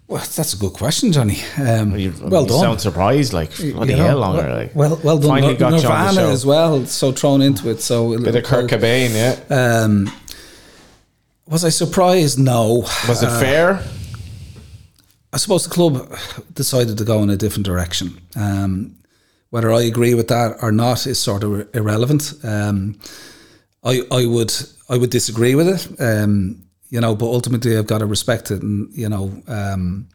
Well, that's a good question, Johnny. Um, You, well you done. sound surprised, like bloody You know, hell longer. well, like. well, well done. Finally Nir- got you on the show. as well, so thrown into it. So Bit of Kurt Cobain, yeah. Um, was I surprised? No. Was it fair? I suppose the club decided to go in a different direction. Um, whether I agree with that or not is sort of irrelevant. Um, I I would I would disagree with it. Um, you know, but ultimately I've got to respect it, and you know, um,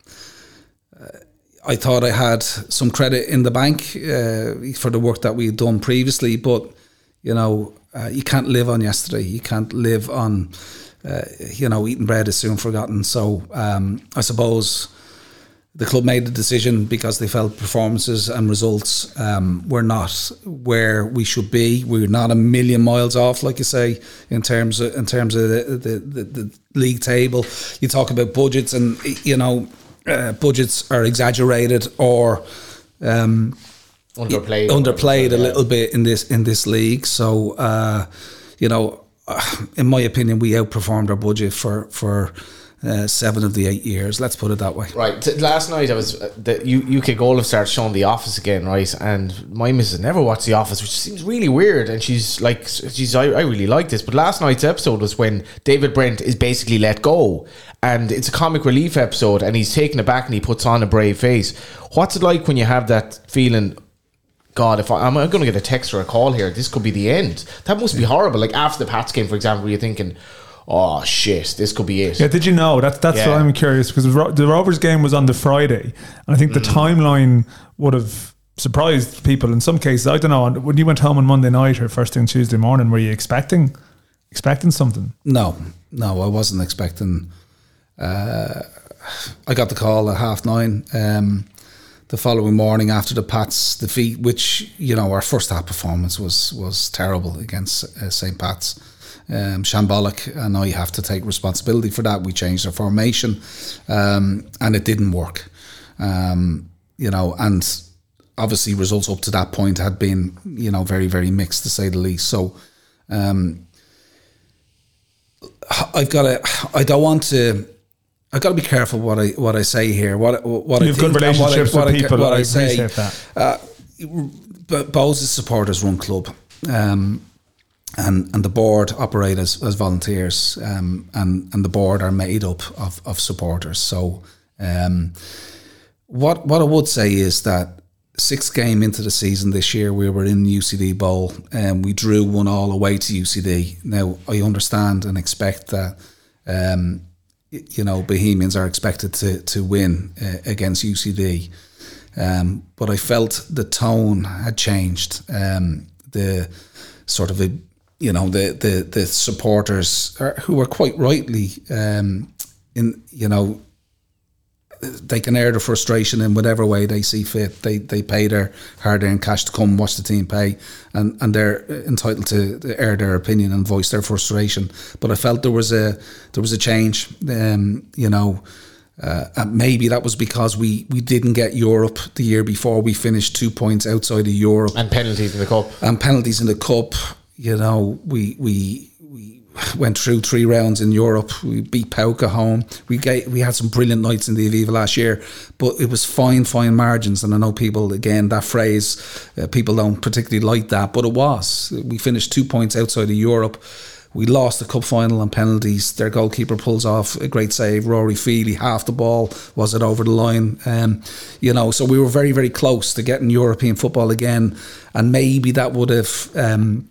uh, I thought I had some credit in the bank uh, for the work that we had done previously, but you know, uh, you can't live on yesterday. You can't live on, uh, you know, eating bread is soon forgotten. So um, I suppose the club made the decision because they felt performances and results um, were not where we should be. We're not a million miles off, like you say, in terms of in terms of the the, the, the league table. You talk about budgets, and you know, uh, budgets are exaggerated or. Um, Underplayed. underplayed a Yeah. little bit in this in this league. So uh, you know, in my opinion, we outperformed our budget for for uh, seven of the eight years. Let's put it that way. Right. T- last night I was uh, the U- UK Gold started showing The Office again, right? And my missus never watched The Office, which seems really weird. And she's like, she's I, I really like this. But last night's episode was when David Brent is basically let go, and it's a comic relief episode, and he's taken aback and he puts on a brave face. What's it like when you have that feeling? God, if I, I'm going to get a text or a call here, this could be the end. That must be horrible. Like after the Pats game, for example, you're thinking, "Oh shit, this could be it." Yeah, did you know? That's that's Yeah. what I'm curious because the Ro- Rovers game was on the Friday, and I think Mm. the timeline would have surprised people in some cases. I don't know. When you went home on Monday night or first thing Tuesday morning, were you expecting expecting something? No, no, I wasn't expecting. Uh, I got the call at half nine um, the following morning after the Pats defeat, which you know our first half performance was was terrible against uh, St Pat's. Um, shambolic, and I have to take responsibility for that. We changed our formation, um, and it didn't work. Um, you know, and obviously results up to that point had been, you know, very very mixed to say the least. So. Um, I've got to. I don't want to. I've got to be careful what I what I say here. What what You I think good and what I- relationships what with I, people. What I I, say. that. Uh, but Bohs' supporters run club, um, and and the board operate as, as volunteers, um, and and the board are made up of, of supporters. So, um, what what I would say is that sixth game into the season this year, we were in UCD Bowl and we drew one all away to UCD. Now I understand and expect that. Um, you know, Bohemians are expected to to win uh, against UCD, um, but I felt the tone had changed. Um, the sort of a, you know, the the the supporters are, who were quite rightly um, in, you know, they can air their frustration in whatever way they see fit. They they pay their hard earned cash to come watch the team play, and and they're entitled to air their opinion and voice their frustration. But I felt there was a there was a change. Um, you know. Uh, and maybe that was because we, we didn't get Europe the year before. We finished two points outside of Europe And penalties in the cup. and penalties in the cup. You know, we we we went through three rounds in Europe. We beat PAOK home. We gave, we had some brilliant nights in the Aviva last year, but it was fine, fine margins. And I know people again that phrase, uh, people don't particularly like that, but it was. We finished two points outside of Europe. We lost the cup final on penalties. Their goalkeeper pulls off a great save. Rory Feely, half the ball was it over the line. Um, you know, so we were very, very close to getting European football again, and maybe that would have. Um,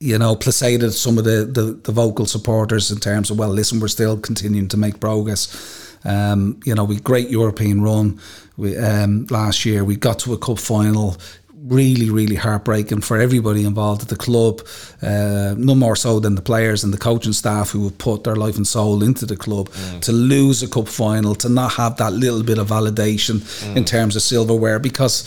you know, placated some of the, the, the vocal supporters in terms of, well, listen, we're still continuing to make progress. Um, you know, we great European run we, um, last year. We got to a cup final. Really, really heartbreaking for everybody involved at the club. Uh, no more so than the players and the coaching staff who have put their life and soul into the club. To lose a cup final, to not have that little bit of validation in terms of silverware, because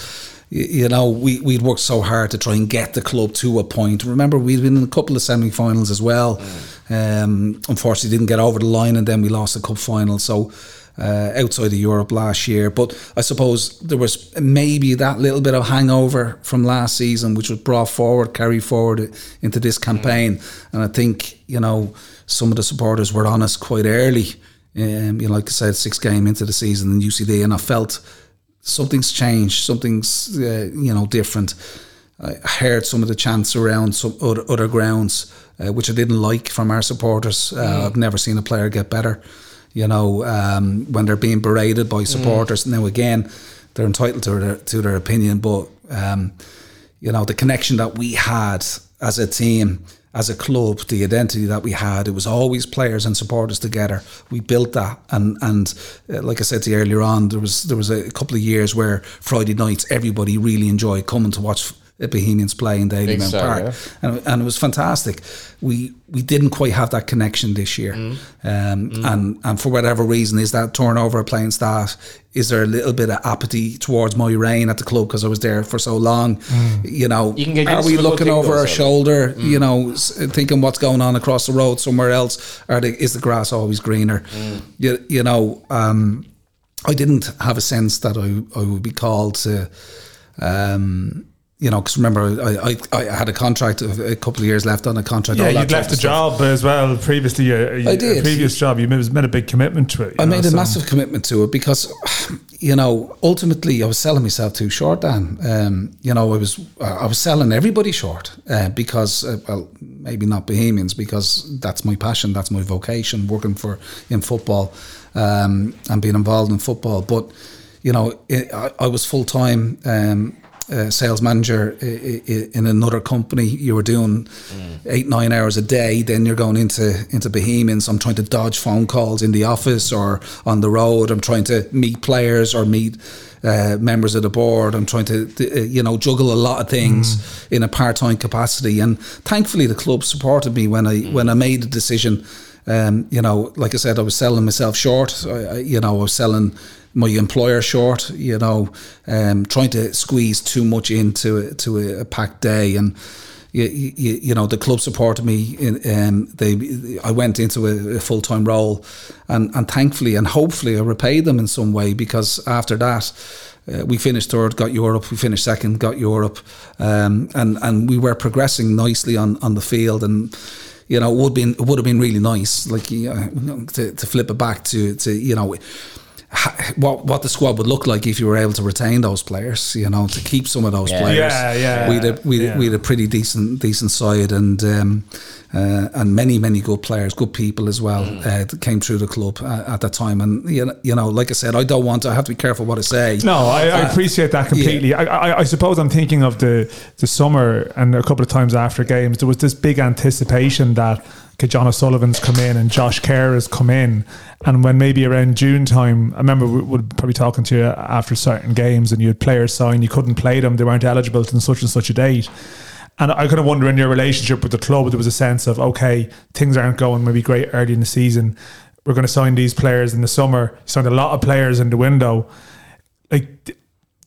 you know, we, we'd worked so hard to try and get the club to a point. Remember, we'd been in a couple of semi finals as well. Um, unfortunately, didn't get over the line, and then we lost the cup final. So, uh, outside of Europe last year. But I suppose there was maybe that little bit of hangover from last season, which was brought forward, carried forward into this campaign. And I think, you know, some of the supporters were on us quite early. Um, you know, like I said, six game into the season in UCD, and I felt something's changed, something's uh, you know different. I heard some of the chants around some other, other grounds, uh, which I didn't like from our supporters. Uh, I've never seen a player get better. You know, um, when they're being berated by supporters. Now again, they're entitled to their to their opinion, but um, you know the connection that we had as a team as a club the identity that we had it was always players and supporters together. We built that and and uh, like i said to you earlier on there was there was a couple of years where friday nights everybody really enjoyed coming to watch Bohemians play in Daily Big Mount star, Park, and, and it was fantastic. We we didn't quite have that connection this year, Mm. um, and and for whatever reason, is that turnover of playing staff? Is there a little bit of apathy towards my reign at the club because I was there for so long? You know, You can get are we to a good looking over our so- shoulder? You know, s- thinking what's going on across the road somewhere else? Are the, is the grass always greener? You you know, um, I didn't have a sense that I I would be called to. Um, you know, because remember, I, I, I had a contract, a couple of years left on a contract. Yeah, you'd left a job as well previously. Your I did. previous job, you made, made a big commitment to it. I know, made a so- massive commitment to it because, you know, ultimately I was selling myself too short. Dan, um, you know, I was I was selling everybody short uh, because, uh, well, maybe not Bohemians because that's my passion, that's my vocation, working for in football um, and being involved in football. But you know, it, I, I was full time. Um, uh, sales manager in another company, you were doing eight nine hours a day. Then you're going into into Bohemians. I'm trying to dodge phone calls in the office or on the road. I'm trying to meet players or meet uh, members of the board. I'm trying to uh, you know juggle a lot of things in a part time capacity. And thankfully, the club supported me when I when I made the decision. Um, you know, like I said, I was selling myself short. I, I, you know, I was selling my employer short. You know, um, trying to squeeze too much into a, to a, a packed day, and you, you, you know the club supported me. In, um, they, I went into a, a full time role, and and thankfully and hopefully I repaid them in some way because after that. Uh, we finished third, got Europe. We finished second, got Europe, um, and and we were progressing nicely on, on the field. And you know, it would been it would have been really nice, like you know, to, to flip it back to to you know what what the squad would look like if you were able to retain those players. You know, to keep some of those Yeah. players. Yeah, yeah, We had a, we, yeah. we had a pretty decent decent side and. Um, uh, and many, many good players, good people as well, Mm. uh, that came through the club uh, at that time. And you know, you know, like I said, I don't want to. I have to be careful what I say. No, I, I Uh, appreciate that completely. I, I, I suppose I'm thinking of the the summer and a couple of times after games, there was this big anticipation that okay, John O'Sullivan's come in and Josh Kerr has come in, and when maybe around June time, I remember we would probably talking to you after certain games, and you had players sign, you couldn't play them, they weren't eligible to such and such a date. And I kind of wonder in your relationship with the club, there was a sense of okay, things aren't going maybe great early in the season. We're going to sign these players in the summer. Signed a lot of players in the window like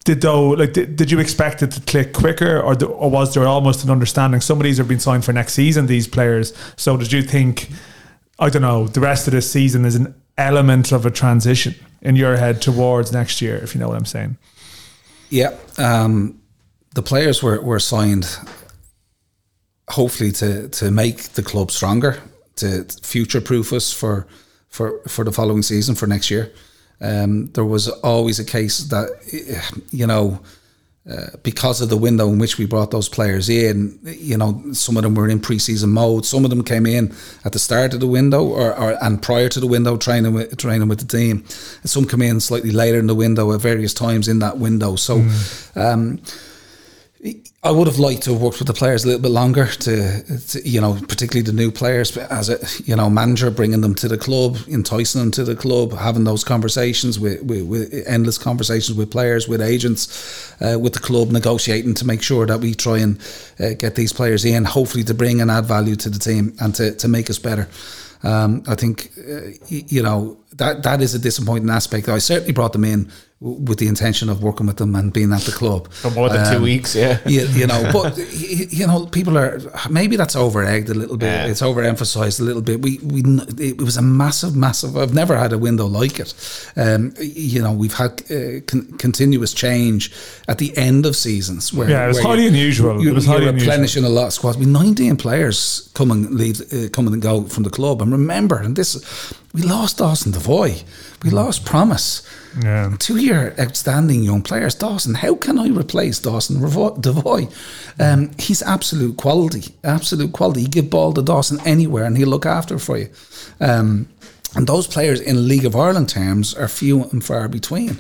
did though like did, did you expect it to click quicker or, th- or was there almost an understanding some of these have been signed for next season these players so did you think i don't know the rest of this season is an element of a transition in your head towards next year if you know what i'm saying Yeah, um, the players were, were signed hopefully to to make the club stronger, to future proof us for for for the following season for next year. Um, there was always a case that you know. Uh, because of the window in which we brought those players in, you know, some of them were in pre-season mode. Some of them came in at the start of the window or, or and prior to the window, training with training with the team. And some come in slightly later in the window at various times in that window. So, um, I would have liked to have worked with the players a little bit longer to, to, you know, particularly the new players as a, you know, manager, bringing them to the club, enticing them to the club, having those conversations with, with, with endless conversations with players, with agents, uh, with the club, negotiating to make sure that we try and uh, get these players in, hopefully to bring and add value to the team and to, to make us better. Um, I think, uh, you know, that that is a disappointing aspect. I certainly brought them in w- with the intention of working with them and being at the club For more than two Um, weeks, yeah. you, you know, but you know, people are maybe that's over egged a little bit. Yeah. It's overemphasized a little bit. We we it was a massive, massive. I've never had a window like it. Um, you know, we've had uh, con- continuous change at the end of seasons. Where Yeah, it was highly unusual. You, It was highly unusual. replenishing a lot of squads. We 19 players come and leave, uh, come and go from the club. And remember, and this, we lost Dawson Devoy. We lost Promise. Yeah. Two year outstanding young players. Dawson, how can I replace Dawson Revo- Devoy? Um, he's absolute quality, absolute quality. You give ball to Dawson anywhere and he'll look after for you. Um, and those players in League of Ireland terms are few and far between.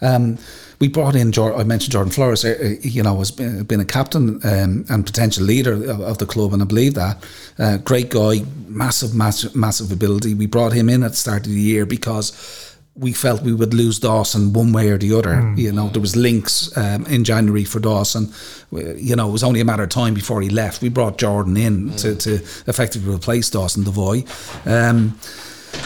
Um, we brought in, Jor- I mentioned Jordan Flores, uh, uh, you know, has been, been a captain um, and potential leader of, of the club, and I believe that. Uh, great guy, massive, massive, massive ability. We brought him in at the start of the year because we felt we would lose Dawson one way or the other. You know, there was links um, in January for Dawson. You know, it was only a matter of time before he left. We brought Jordan in to, to effectively replace Dawson Devoy. Um,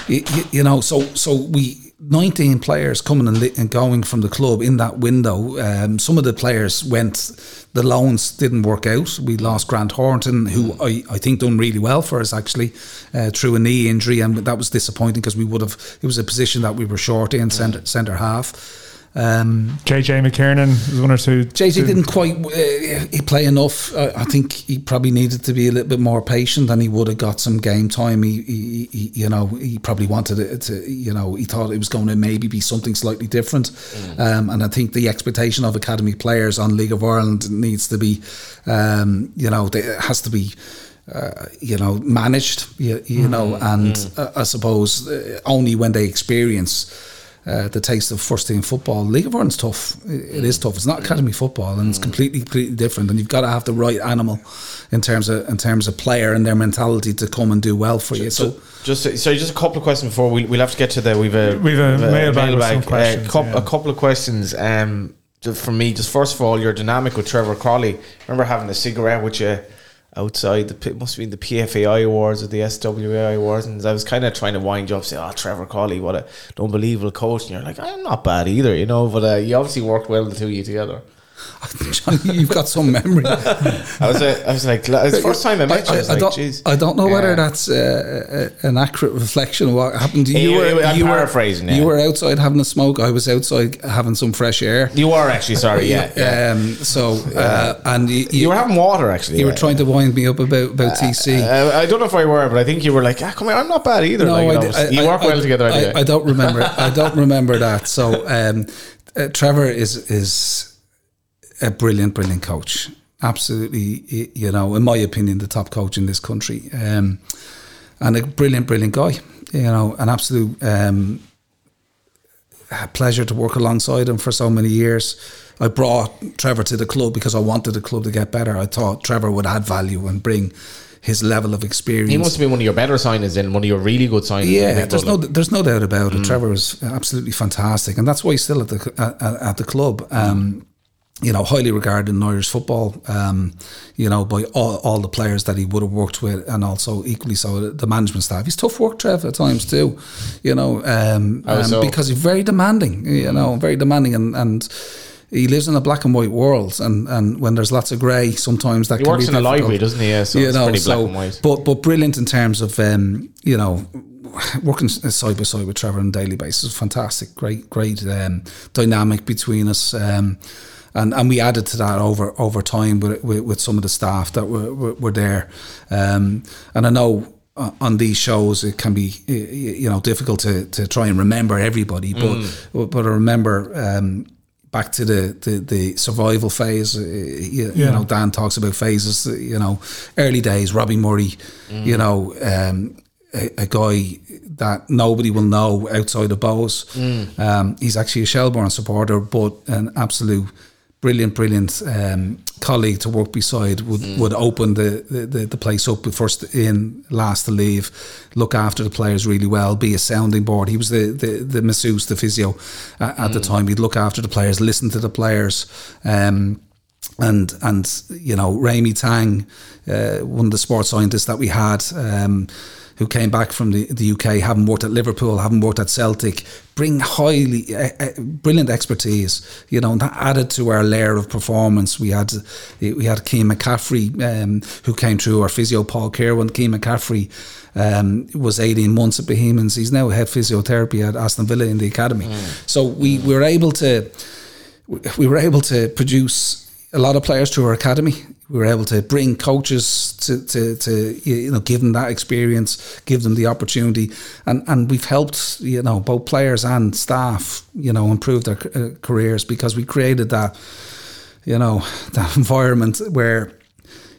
you, you know, so so we 19 players coming and, li- and going from the club in that window. Um, some of the players went, the loans didn't work out. We lost Grant Horton, who I, I think done really well for us actually, uh, through a knee injury, and that was disappointing because we would have. It was a position that we were short in centre centre half. Um, JJ McKiernan was one or two. JJ two- didn't quite uh, he play enough. Uh, I think he probably needed to be a little bit more patient, and he would have got some game time. He, he, he you know, he probably wanted it to, you know, he thought it was going to maybe be something slightly different. Um, and I think the expectation of academy players on League of Ireland needs to be, um, you know, they- it has to be. Uh, you know, managed, you, you know, and uh, I suppose uh, only when they experience uh, the taste of first team football. League of Ireland's tough. It, it is tough. It's not academy football, and it's completely completely different. And you've got to have the right animal in terms of in terms of player and their mentality to come and do well for you. So. Just sorry, just a couple of questions before we, we'll have to get to the we've a We've a mailbag with some Uh, questions, yeah. A couple of questions. Um, just for me, just first of all, your dynamic with Trevor Croly. Remember having a cigarette with you outside the P- must have been the PFAI awards or the SWAI awards, and I was kind of trying to wind you up, say, "Oh, Trevor Croly, what a unbelievable coach," and you're like, "I'm not bad either," you know. But uh, you obviously worked well the two of you together. Johnny, you've got some memory. I was, uh, I was like, it's the first time I met you. I, was like, don't. I don't know whether Yeah. that's uh, an accurate reflection of what happened. You You- were, I'm you were paraphrasing, yeah. You were outside having a smoke. I was outside having some fresh air. You are actually sorry, yeah. yeah. Um, so uh, and you, you were having water actually. you were trying to wind me up about about TC. Uh, I don't know if I were, but I think you were like, ah, "Come here, I'm not bad either." like, you, know, I- you I- work I- well together. I, Anyway. I don't remember. I don't remember that. So um, uh, Trevor is is a brilliant, brilliant coach. Absolutely, you know, in my opinion, the top coach in this country, um, and a brilliant, brilliant guy. You know, an absolute um, pleasure to work alongside him for so many years. I brought Trevor to the club because I wanted the club to get better. I thought Trevor would add value and bring his level of experience. he must have been one of your better signings and one of your really good signings. Yeah, there's no there's no doubt about it. Trevor was absolutely fantastic, and that's why he's still at the at, at the club. Um, you know, highly regarded in Irish football. Um, you know, by all, all the players that he would have worked with, and also equally so the- management staff. He's tough work, Trev, at times too. You know, um, um, because he's very demanding. You know, very demanding, and and. He lives in a black and white world, and, and when there's lots of grey, sometimes that He can works be in a difficult library, doesn't he? Yeah, so it's pretty black and white. But but brilliant in terms of um, you know working side by side with Trevor on a daily basis. Fantastic, great, great um, dynamic between us. Um, and, and we added to that over over time with, with, with some of the staff that were were, were there. Um, and I know uh, on these shows it can be you know difficult to, to try and remember everybody, but but I remember. Um, Back to the, the, the survival phase, uh, you, you know. Dan talks about phases. You know, early days. Robbie Murray, you know, um, a, a guy that nobody will know outside of Bohs. Um, he's actually a Shelbourne supporter, but an absolute brilliant, brilliant um, colleague to work beside. Would would open the, the, the, place up first in, last to leave, look after the players really well, be a sounding board. He was the the, the masseuse, the physio at, at the time. He'd look after the players, listen to the players. Um, and and you know Rami Tang, uh, one of the sports scientists that we had, um, who came back from the, the UK, having worked at Liverpool, having worked at Celtic, bring highly uh, uh, brilliant expertise. You know, and that added to our layer of performance. We had we had Keane McCaffrey, um, who came through our physio Paul Kerwin. Keane McCaffrey. Um, was 18 months at Bohemians. He's now head physiotherapy at Aston Villa in the academy. So we, we were able to we were able to produce a lot of players through our academy. We were able to bring coaches to, to, to you know give them that experience, give them the opportunity, and and we've helped you know both players and staff you know improve their uh, careers because we created that you know that environment where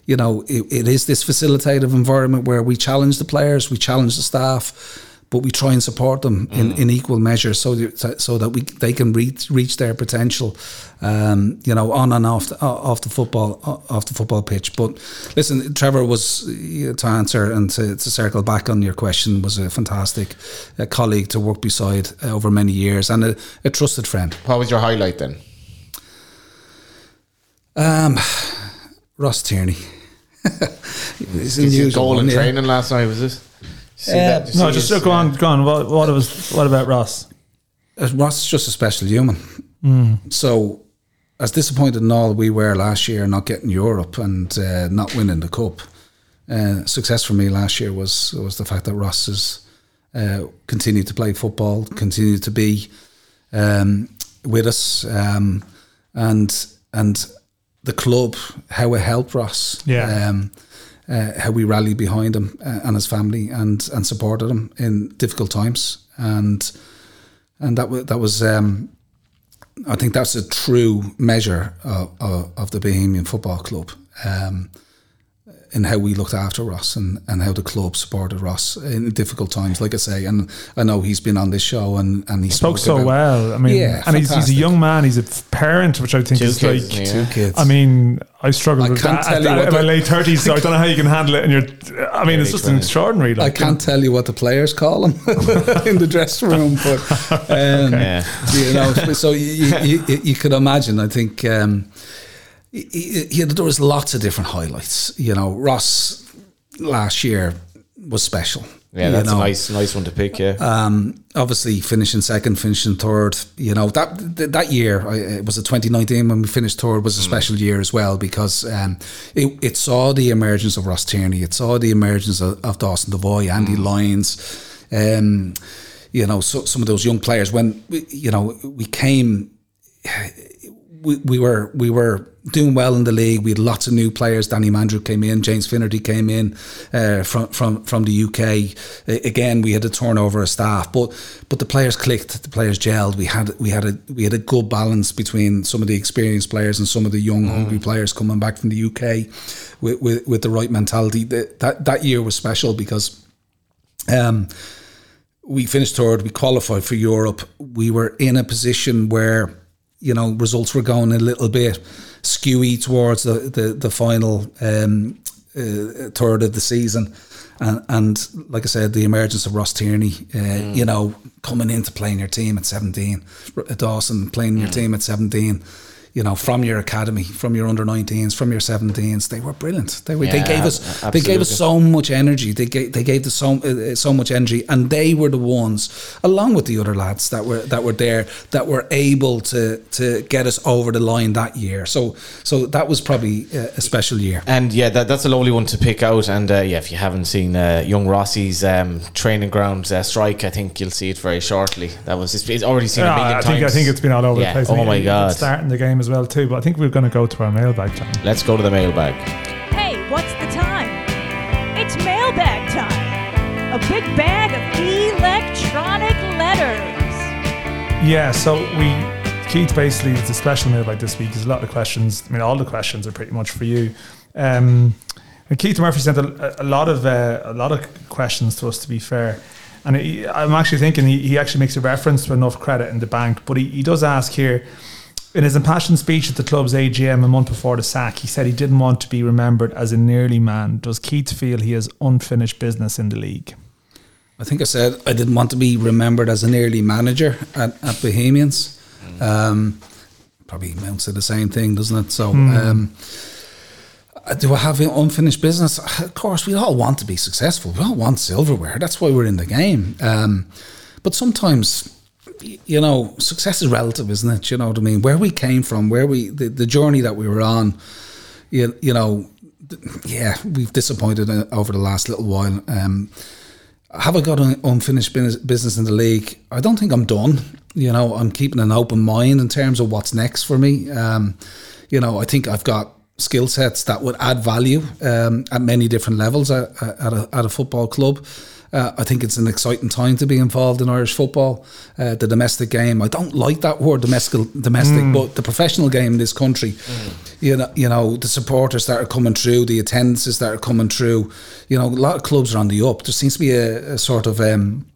you know it, it is this facilitative environment where we challenge the players, we challenge the staff, but we try and support them in, in equal measure so that, so that we they can reach reach their potential, um, you know, on and off the, off the football off the football pitch. But listen, Trevor was uh, to answer and to, to circle back on your question was a fantastic uh, colleague to work beside uh, over many years and a, a trusted friend. What was your highlight then? Um, Ross Tierney. He's Did you unusual goal in yeah. training last night? Was it? See Uh, that? No, see just his, go on, go on. What, what was what about Ross? Uh, Ross is just a special human. So, as disappointed in all we were last year, not getting Europe and uh, not winning the cup, uh, success for me last year was was the fact that Ross has uh, continued to play football, continued to be um, with us, um, and and the club how it helped Ross. Yeah. Um, uh, how we rallied behind him uh, and his family and and supported him in difficult times and and that was that was um, I think that's a true measure of, of, of the Bohemian Football Club. Um, in how we looked after Ross and, and how the club supported Ross in difficult times, like I say. And I know he's been on this show and, and he Spoke spoke so about- well. I mean, Yeah, and he's, he's a young man. He's a parent, which I think Two is kids, like. yeah. Two kids. I mean, I struggled I with can't that tell at, you at what my the- late thirties. So I don't know how you can handle it. And you're, I mean, it's just an extraordinary. Like, I can't tell you what the players call him in the dressing room, but um, Yeah. you know, so you, you, you, you could imagine. I think um, y- y- there was lots of different highlights. You know, Ross last year was special. Yeah, you that's know. a nice, nice one to pick. Yeah, Um, obviously, finishing second, finishing third. You know that that year I, it was a 2019 when we finished third was a special year as well because um, it, it saw the emergence of Ross Tierney, it saw the emergence of, of Dawson Devoy, Andy Lyons. Um, you know, so, some of those young players when we, you know we came we, we were we were doing well in the league. We had lots of new players. Danny Mandroiu came in. James Finnerty came in uh, from from from the UK. Again, we had a turnover of staff, but but the players clicked. The players gelled. We had we had a we had a good balance between some of the experienced players and some of the young hungry players coming back from the UK with with, with the right mentality. That, that that year was special because. Um, we finished third. We qualified for Europe. We were in a position where you know results were going a little bit skewy towards the the, the final um, uh, third of the season. And, and like I said, the emergence of Ross Tierney, uh, you know, coming into playing your team at 17, R- Dawson playing your team at 17, you know, from your academy, from your under 19s, from your 17s, they were brilliant. They were. they gave us. a- They gave us so much energy. They gave they gave us so uh, so much energy, and they were the ones, along with the other lads that were that were there, that were able to to get us over the line that year. So so that was probably a, a special year. and yeah, that, that's a lovely one to pick out. And uh, yeah, if you haven't seen uh, young Rossi's um, training grounds uh, strike, I think you'll see it very shortly. That was it's, it's already seen a Yeah, million I times. think I think it's been all over Yeah. the place. Oh my it's God. starting the game as well too. But I think we're going to go to our mailbag, John. Let's go to the mailbag. Hey, what's the time? It's mailbag time. A big bag of electronic letters. Yeah, so we Keith basically it's a special mailbag this week. There's a lot of questions. I mean, all the questions are pretty much for you. Um, and Keith Murphy sent a, a lot of uh, a lot of questions to us. To be fair, and he, I'm actually thinking he, he actually makes a reference to enough credit in the bank, but he, he does ask here. In his impassioned speech at the club's AGM a month before the sack, he said he didn't want to be remembered as a nearly man. Does Keith feel he has unfinished business in the league? I think I said I didn't want to be remembered as an early manager at, at Bohemians. Um, probably amounts to the same thing, doesn't it? So, um, uh, do I have unfinished business? Of course, we all want to be successful. We all want silverware. That's why we're in the game. Um, but sometimes, you know, success is relative, isn't it? You know what I mean? Where we came from, where we, the, the journey that we were on, you, you know, yeah, we've disappointed uh, over the last little while. Um, have I got an unfinished business in the league? I don't think I'm done. You know, I'm keeping an open mind in terms of what's next for me. Um, you know, I think I've got skill sets that would add value um, at many different levels at, at, a, at a football club. Uh, I think it's an exciting time to be involved in Irish football, uh, the domestic game. I don't like that word domestic, domestic, but the professional game in this country. You know, you know the supporters that are coming through, the attendances that are coming through. You know, a lot of clubs are on the up. There seems to be a, a sort of um,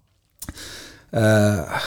uh,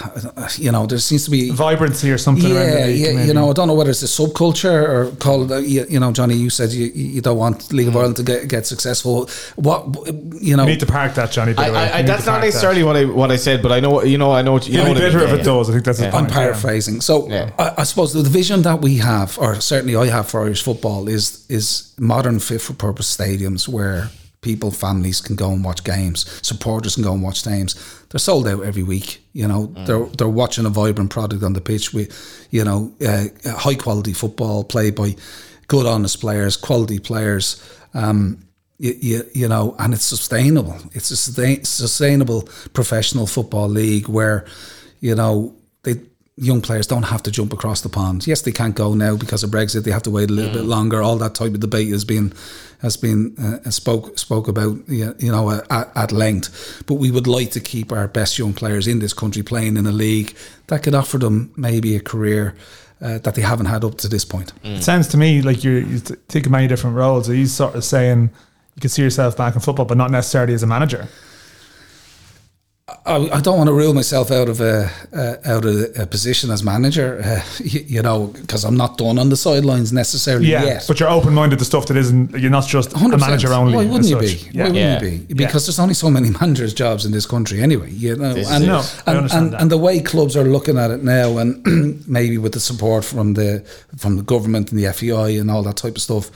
you know, there seems to be Vibrancy or something around the yeah, league, yeah. maybe. You know, I don't know whether it's a subculture or call it. You, you know, Johnny, you said you, you don't want League of Ireland to get get successful. What you know? You need to park that, Johnny. By I, way. I, I, that's not park that. necessarily what I what I said, but I know you know I know you know You'll what be I bitter mean. if it does. I think that's the Yeah. point. I'm paraphrasing. So Yeah. I, I suppose the vision that we have, or certainly I have for Irish football, is is modern fit for purpose stadiums where people, families can go and watch games, supporters can go and watch games. They're sold out every week. You know, they're they're watching a vibrant product on the pitch with, you know, uh, high quality football played by good, honest players, quality players. Um, you, you, you know, and it's sustainable. It's a sustain, sustainable professional football league where, you know, they young players don't have to jump across the pond. Yes, they can't go now because of Brexit. They have to wait a little bit longer. All that type of debate has been has been uh, spoke spoke about you know at, at length. But we would like to keep our best young players in this country playing in a league that could offer them maybe a career. Uh, that they haven't had up to this point. It sounds to me like you're, you t- taking many different roles. Are you sort of saying you can see yourself back in football, but not necessarily as a manager? I, I don't want to rule myself out of a uh, out of a position as manager, uh, you, you know, because I'm not done on the sidelines necessarily Yeah, yet. but you're open minded to stuff that isn't. You're not just a 100%. manager only. Why wouldn't as you be? such. Why wouldn't Yeah. you be? Because there's only so many managers' jobs in this country anyway. You know, This is and. No, I and, understand and, that. and the way clubs are looking at it now, and maybe with the support from the from the government and the FAI and all that type of stuff.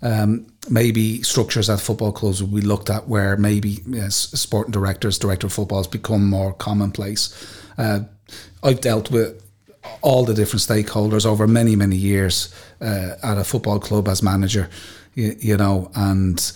Um, maybe structures at football clubs will be looked at where maybe yes, sporting directors, director of football has become more commonplace. Uh, I've dealt with all the different stakeholders over many many years uh, at a football club as manager you, you know and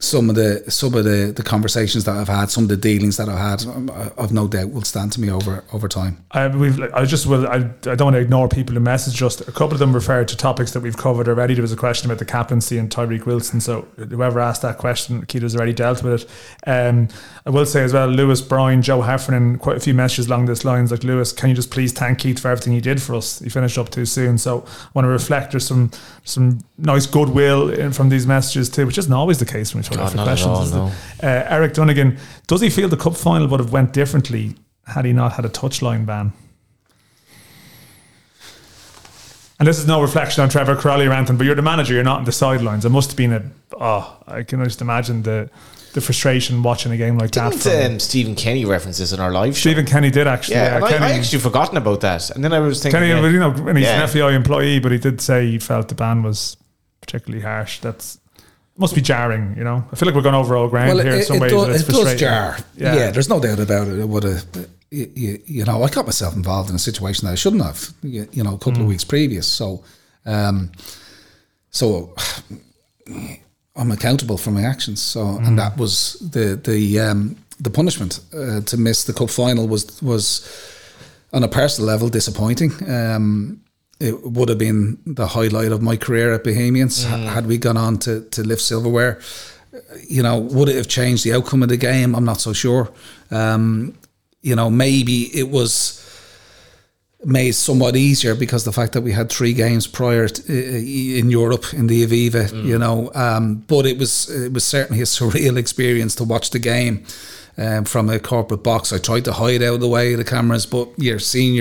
some of the some of the, the conversations that I've had some of the dealings that I've had um, I've no doubt will stand to me over over time I, we've, I just will. I, I don't want to ignore people who message us. A couple of them referred to topics that we've covered already. There was a question about the captaincy and Tyreke Wilson. So whoever asked that question, Keith's already dealt with it. Um, I will say as well, Lewis, Bryan, Joe Heffernan, quite a few messages along these lines. Like Lewis, can you just please thank Keith for everything he did for us? He finished up too soon. So I want to reflect. There's some some nice goodwill in, from these messages too, which isn't always the case when we talk God, for not at questions. all, is it? no. Uh, Eric Dunnigan, does he feel the cup final would have went differently had he not had a touchline ban? And this is no reflection on Trevor Croly or anything, but you're the manager, you're not on the sidelines. It must have been a, oh, I can just imagine the the frustration watching a game like that. Didn't from- um, Stephen Kenny references in our live show? Stephen Kenny did actually. yeah, and I, Kenny, I actually forgotten about that, and then I was thinking, Kenny, yeah, you know, and he's Yeah. an FAI employee, but he did say he felt the ban was particularly harsh. That's must be jarring, you know. I feel like we're going over all ground here in some ways. does, it does jar Yeah. yeah. there's no doubt about it it would have you, you, know I got myself involved in a situation that I shouldn't have you, you know a couple of weeks previous so um, so I'm accountable for my actions. So, and that was the the um, the punishment uh, to miss the cup final was was on a personal level disappointing. Um, it would have been the highlight of my career at Bohemians ha- had we gone on to to lift silverware. You know, would it have changed the outcome of the game? I'm not so sure. Um, you know, maybe it was made somewhat easier because the fact that we had three games prior to, in Europe in the Aviva, you know. Um, but it was it was certainly a surreal experience to watch the game um, from a corporate box. I tried to hide out of the way of the cameras, but you're seeing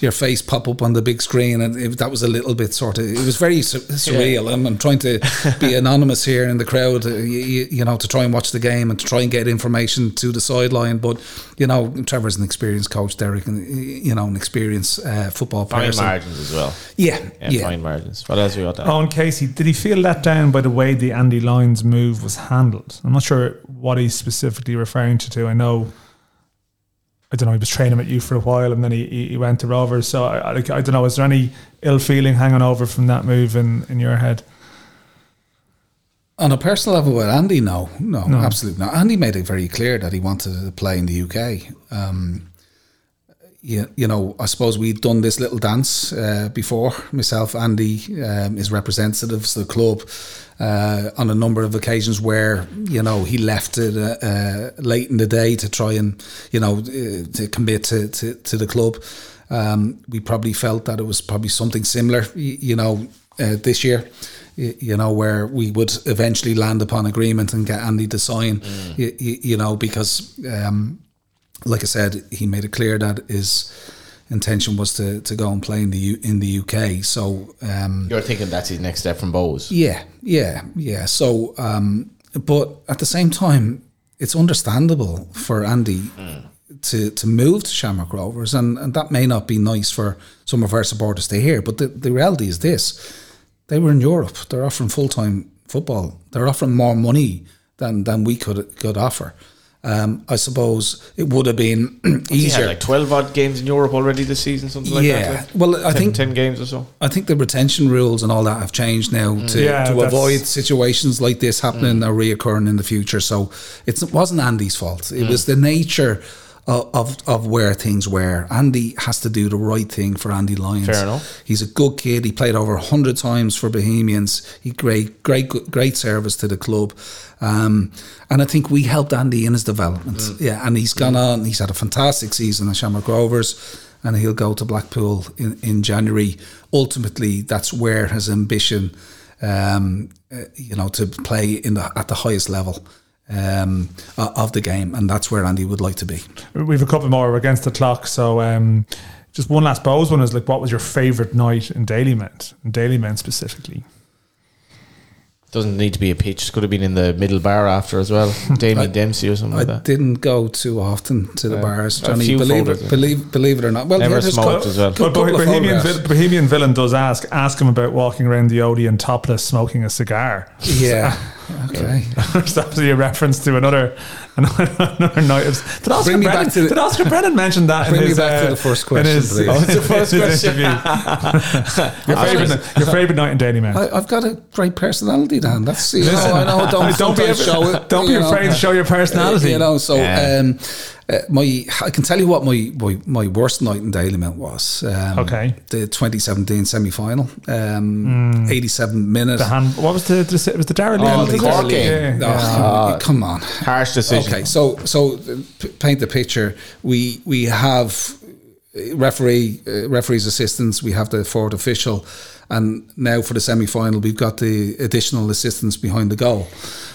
your your face pop up on the big screen, and it, that was a little bit sort of. It was very sur- surreal. I'm, I'm trying to be anonymous here in the crowd, uh, you, you know, to try and watch the game and to try and get information to the sideline. But you know, Trevor's an experienced coach, Derek, and you know, an experienced uh, football fine person. margins as well. Yeah, Yeah, yeah. fine margins. What else we got there? Owen Casey, did he feel let down by the way the Andy Lyons move was handled? I'm not sure what he's specifically referring to. to. I know, I don't know, he was training at you for a while and then he, he he went to Rovers. So I, I, I don't know, is there any ill feeling hanging over from that move in, in your head? On a personal level with Andy, no, no, No. absolutely not. Andy made it very clear that he wanted to play in the UK. Um, you, you know, I suppose we'd done this little dance uh, before. Myself, Andy, um, is representatives of the club uh, on a number of occasions where you know he left it uh, uh, late in the day to try and you know uh, to commit to, to, to the club. Um, we probably felt that it was probably something similar, y- you know, uh, this year. You know, where we would eventually land upon agreement and get Andy to sign. y- y- you know, because um, like I said, he made it clear that his intention was to, to go and play in the U, in the UK. So um, You're thinking that's his next step from Bohs. yeah, yeah, yeah. So, um, but at the same time, it's understandable for Andy to to move to Shamrock Rovers, and, and that may not be nice for some of our supporters to hear. But the, the reality is this: they were in Europe. They're offering full time football. They're offering more money than than we could could offer. Um, I suppose it would have been He easier. had like 12 odd games in Europe already this season, something like yeah, that. like well, I 10, think 10 games or so. I think the retention rules and all that have changed now mm. to, Yeah, to avoid situations like this happening mm. or reoccurring in the future. So it wasn't Andy's fault. It mm. was the nature of, of of where things were. Andy has to do the right thing for Andy Lyons. Fair enough. He's a good kid. He played over hundred times for Bohemians. He great, great, great service to the club, um, and I think we helped Andy in his development. Yeah, and he's gone on. He's had a fantastic season at Shamrock Rovers, and he'll go to Blackpool in, in January. Ultimately, that's where his ambition, um, uh, you know, to play in the at the highest level. Um, of the game, and that's where Andy would like to be. We've a couple more. Against the clock. So um, just one last Bohs one is like, what was your favourite night in Dalymount? In Dalymount specifically. Doesn't need to be a pitch. It Could have been in the middle bar after as well. Damien Dempsey or something I like that. didn't go too often to the Yeah. bars, A Johnny. few Believe photos, it, believe believe it or not. Well, Never yeah, smoked cou- as well. cou- But Bohemian, photographs. Bohemian Villain does ask ask him about walking around the Odeon topless smoking a cigar. Yeah. Okay. That's obviously a reference to another another night. Of, did Oscar Bring me Brennan, back to the- did Oscar Brennan mention that? Bring in me his, back to uh, the first question, his- please. Oh, it's the first question. interview. your favorite, your favorite night in Dalymount. I, I've got a great personality, Dan. That's you know, I know. Don't don't be show it. don't be know. afraid to show your personality. You know, so Yeah. um, uh, my I can tell you what my my, my worst night in Daily Dalymount was. Um, Okay. the 2017 semi final, um, 87 minutes. the hand, what was the, the it was the Darragh Oh, Lee, the was? Cork game. Yeah, Oh, yeah. come on. Harsh decision. Okay, so so paint the picture. We we have referee uh, referees assistants. We have the forward official, and now for the semi final, we've got the additional assistants behind the goal.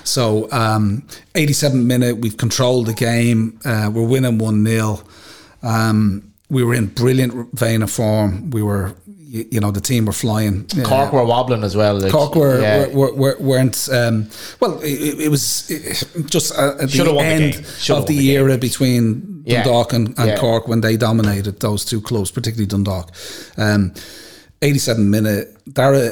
So um, 87 minute, we've controlled the game. Uh, we're winning one 0 um, We were in brilliant vein of form. We were, you, you know, the team were flying. Cork Uh, were wobbling as well. Like, Cork were, yeah. were, were, weren't um, well. It, it was it, just at the won the end of the, won the game. era between Yeah. Dundalk and, and Yeah. Cork when they dominated those two clubs, particularly Dundalk. Um, 87 minute. Darragh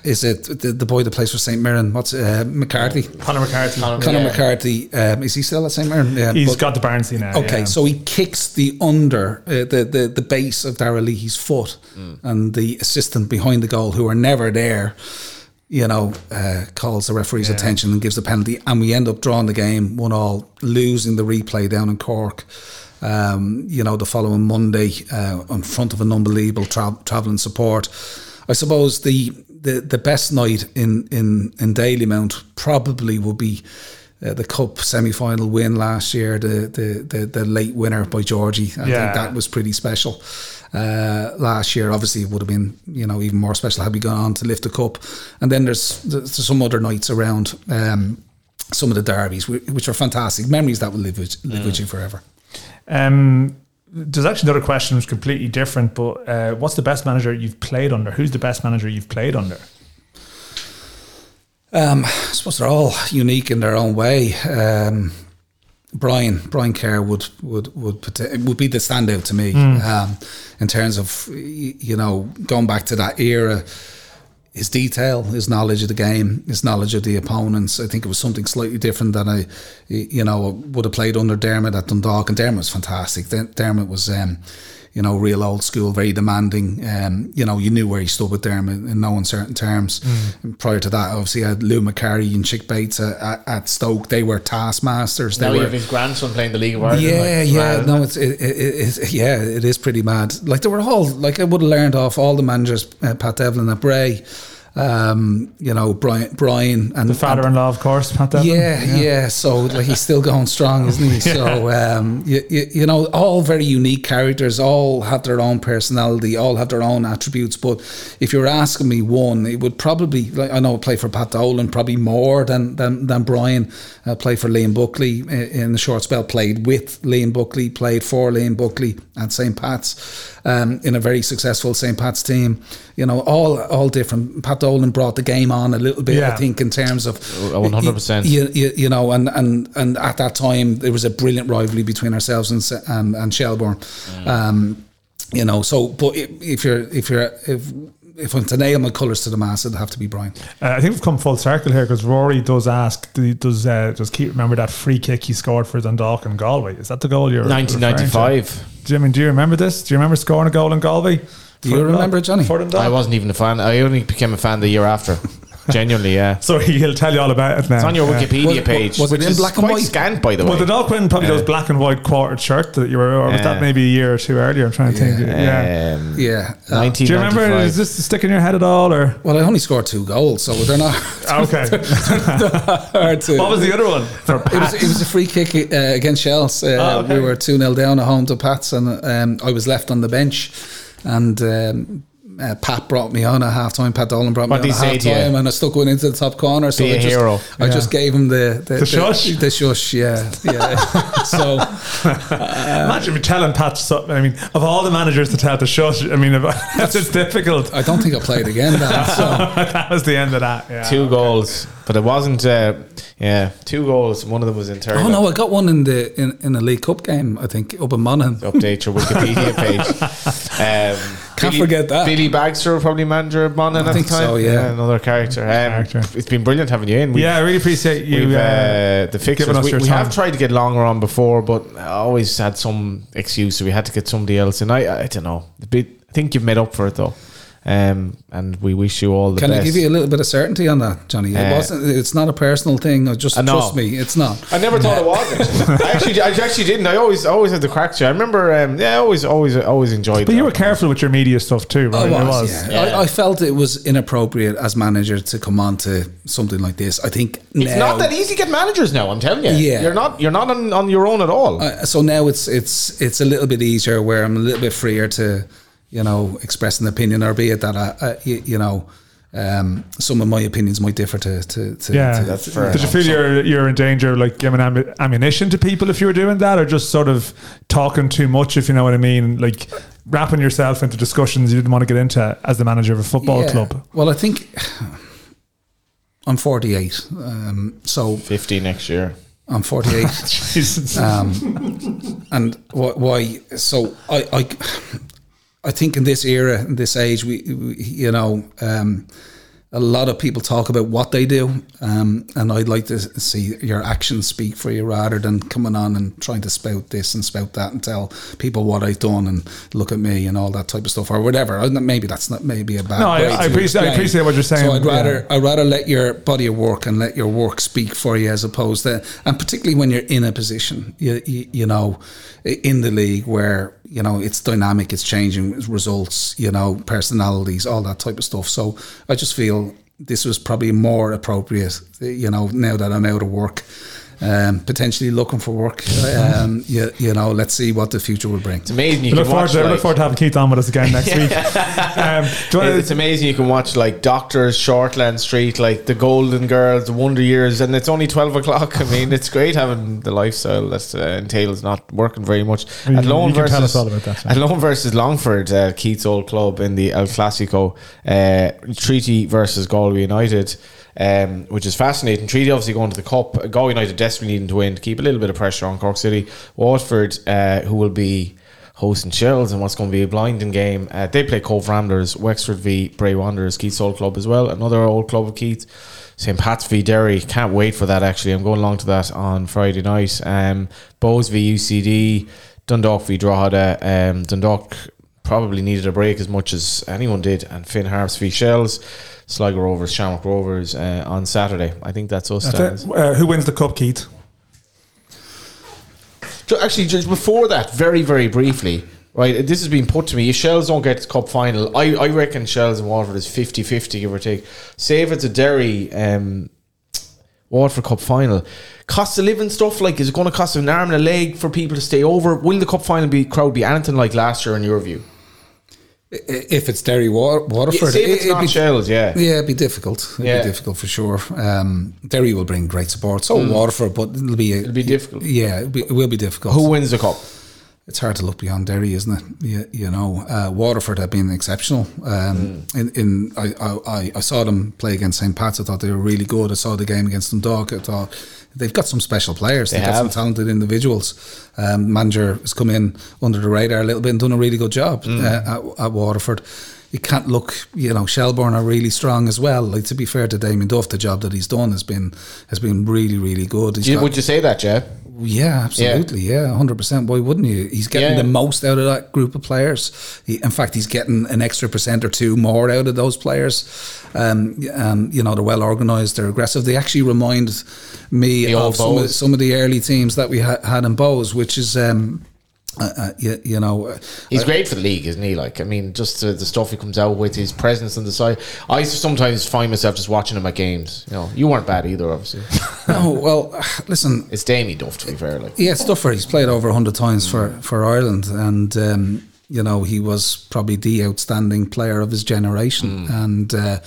is it the, the boy that plays for St Mirren? What's uh, McCarthy? Conor McCarthy. Conor- Conor Yeah. McCarthy. Um, is he still at St Mirren? Yeah, He's but- got the Barnsley now. Okay, yeah. so he kicks the under uh, the, the the base of Darragh Leahy's foot, and the assistant behind the goal, who are never there, you know, uh, calls the referee's Yeah. attention and gives the penalty, and we end up drawing the game one all, losing the replay down in Cork. Um, you know, the following Monday, uh, in front of an unbelievable tra- travelling support. I suppose the, the the best night in in in Dalymount probably will be uh, the cup semi-final win last year, the the the, the late winner by Georgie. I Yeah. think that was pretty special. Uh, last year, obviously, it would have been you know even more special had we gone on to lift the cup. And then there's there's some other nights around. Um, some of the derbies, which are fantastic memories that will live with, live with you forever. Um, there's actually another question which is completely different, but uh, what's the best manager you've played under? Who's the best manager you've played under? Um, I suppose they're all unique in their own way. Um, Brian Brian Kerr would would would would be the standout to me um, in terms of you know going back to that era. His detail, his knowledge of the game, his knowledge of the opponents. I think it was something slightly different than I, you know, would have played under Dermot at Dundalk. And Dermot was fantastic. Dermot was, um, you know, real old school, very demanding. Um, you know, you knew where he stood with Dermot in no uncertain terms. And prior to that, obviously, I had Lou Macari and Chic Bates at, at, at Stoke. They were taskmasters. They now were, you have his grandson playing the League of Ireland. yeah, like, yeah, mad, no, it's it, it, it, yeah, it is pretty mad. Like they were all like I would have learned off all the managers, uh, Pat Devlin at Bray, um, you know Brian, Brian, and The father-in-law, of course, Pat Devlin. yeah, yeah, So like he's still going strong, isn't he? So um, you, you, you know, all very unique characters, all have their own personality, all have their own attributes. But if you're asking me one, it would probably like I know I play for Pat Dolan probably more than than, than Brian. I played for Liam Buckley in the short spell. Played with Liam Buckley, played for Liam Buckley at St Pat's um, in a very successful St Pat's team. You know, all all different. Pat Dolan brought the game on a little bit. Yeah. I think in terms of Oh, 100%. you, you, you know, and, and, and at that time there was a brilliant rivalry between ourselves and and, and Shelbourne. Um, you know, so but if you're if you're if if I'm to nail my colours to the mast, it'd have to be Brian. Uh, I think we've come full circle here because Rory does ask, does uh, does Keith remember that free kick he scored for Dundalk and Galway? Is that the goal you're referring to? 1995. Do you, I mean, do you remember this? Do you remember scoring a goal in Galway? Do you remember it, Johnny? For Dundalk? I wasn't even a fan. I only became a fan the year after. Genuinely, yeah. So he'll tell you all about it now. It's on your Yeah. Wikipedia Was- page, was it which in is black and white? scant, by the way. Was it all Quinn probably Yeah. those black and white quartered shirt that you were, or was that maybe a year or two earlier? I'm trying to think. Yeah. Um, Yeah. Uh, Do you remember? Is this stick in your head at all, or well, I only scored two goals, so they're not okay? hard to. what was the other one? It was, it was a free kick uh, against Shells. Uh, Oh, okay. We were 2 0 down at home to Pats, and um, I was left on the bench. And um, uh, Pat brought me on at half time. Pat Dolan brought me What on did at he say half-time and I stuck one into the top corner. So Be I a just, hero. I Yeah. just gave him the the, The shush? The, shush, yeah, yeah. so Imagine if you're telling Pat something. I mean, of all the managers to tell the shush, I mean, if, that's it's difficult. I don't think I played again. Then, so that was the end of that. Yeah. two goals, but it wasn't. Uh, yeah, two goals. One of them was in Turkey. oh no, I got one in the in, in a League Cup game. I think up in Monaghan. Update your Wikipedia page. Um, Can't forget that. Billy Bagster, probably manager of Monaghan I at the time. so, yeah. another character. Um, Character. It's been brilliant having you in. We've- yeah, I really appreciate you. Uh, uh, the us We, we have tried to get longer on before, but I always had some excuse, so we had to get somebody else. And I, I don't know. I think you've made up for it though, um, and we wish you all the best. Can best. I give you a little bit of certainty on that, Johnny? It Uh, wasn't. It's not a personal thing. I just I know. trust me. It's not. I never thought it was. I actually, I actually didn't. I always, always had the cracks. I remember, um, yeah, I always, always, always enjoyed. It. But you were careful with your media stuff too, right? I It was, yeah. Yeah. I, I felt it was inappropriate as manager to come on to something like this. I think It's now, not that easy to get managers now. I'm telling you. Yeah. you're not. You're not on, on your own at all. Uh, so now it's it's it's a little bit easier where I'm a little bit freer to, you know, express an opinion, albeit that I, I you, you know, um, some of my opinions might differ to to, to Yeah, to- That's fair Did you enough. feel you're you're in danger of like giving ammu- ammunition to people if you were doing that, or just sort of talking too much, if you know what I mean, like wrapping yourself into discussions you didn't want to get into as the manager of a football Yeah. club? Well, I think I'm 48, um, so Fifty next year. I'm 48. Jesus. um, and wh- why? So I, I, I think in this era, in this age, we, we you know, um, a lot of people talk about what they do, um, and I'd like to see your actions speak for you rather than coming on and trying to spout this and spout that and tell people what I've done and look at me and all that type of stuff or whatever. Maybe that's not maybe a bad. No, I- I appreciate- I appreciate what you're saying, So I'd yeah. rather I'd rather let your body of work and let your work speak for you as opposed to, and particularly when you're in a position, you, you, you know, in the league where, you know, it's dynamic, it's changing results, you know, personalities, all that type of stuff. So I just feel this was probably more appropriate, you know, now that I'm out of work. Um, potentially looking for work, um, you, you know. Let's see what the future will bring. It's amazing. You We look can forward, watch. to, like- look forward to having Keith on with us again next week. Um, do you wanna- it's amazing you can watch like Doctors, Shortland Street, like the Golden Girls, the Wonder Years, and it's only twelve o'clock. I mean, it's great having the lifestyle that uh, entails not working very much. You- Athlone versus tell us all that, Athlone versus Longford, uh, Keith's old club in the El Clasico, uh, Treaty versus Galway United. Um, which is fascinating. Treaty obviously going to the cup. Galway United desperately needing to win to keep a little bit of pressure on Cork City. Waterford, uh, who will be hosting Shells and what's going to be a blinding game. Uh, they play Cobh Ramblers, Wexford v Bray Wanderers, Keith's old club as well. Another old club of Keith. St. Pat's v Derry. Can't wait for that actually. I'm going along to that on Friday night. Um, Bohs v UCD, Dundalk v Drogheda. Um, Dundalk probably needed a break as much as anyone did, and Finn Harps v Shells. Sligo Rovers, Shamrock Rovers uh, on Saturday. I think that's us. That's Uh, who wins the cup, Keith? Ju- Actually, just before that, very, very briefly, right? This has been put to me. If Shells don't get to cup final, I, I reckon Shells and Waterford is 50 50, give or take. Say if it's a Derry um, Waterford Cup final, cost of living stuff, like is it going to cost an arm and a leg for people to stay over? Will the cup final be crowd be anything like last year, in your view? If it's Derry Wa- Waterford, Say if it's it- it'd not be- Shells, yeah. Yeah, it'd be difficult. It'd Yeah. be difficult for sure. Um, Derry will bring great support. So will Waterford, but it'll be a, It'll be difficult. Yeah, it'll be, it will be difficult. Who wins the cup? It's hard to look beyond Derry, isn't it? You, you know, uh, Waterford have been exceptional. Um, Hmm. In, in I, I, I saw them play against St. Pat's. I thought they were really good. I saw the game against Dundalk. I thought they've got some special players. They They've got some talented individuals. Um, manager has come in under the radar a little bit and done a really good job Hmm. uh, at, at Waterford. You can't look. You know, Shelbourne are really strong as well. Like to be fair to Damien Duff, the job that he's done has been has been really really good. You- got- would you say that, Jeff? yeah, absolutely. Yeah, hundred percent. Why wouldn't you? He's getting Yeah. the most out of that group of players. He, in fact, he's getting an extra percent or two more out of those players. Um, um, you know, they're well organised. They're aggressive. They actually remind me The of some of, some of the early teams that we ha- had in Bohs, which is. Um, uh, uh, you, you know, uh, He's great for the league, isn't he? Like, I mean, just the, the stuff he comes out with, his presence on the side. I sometimes find myself just watching him at games. You know, you weren't bad either, obviously. no, well, listen, it's Damien Duff, to be fair. Like, Yeah, it's Duffer. He's played over 100 times for, for Ireland, and um, you know he was probably the outstanding player of his generation, and uh,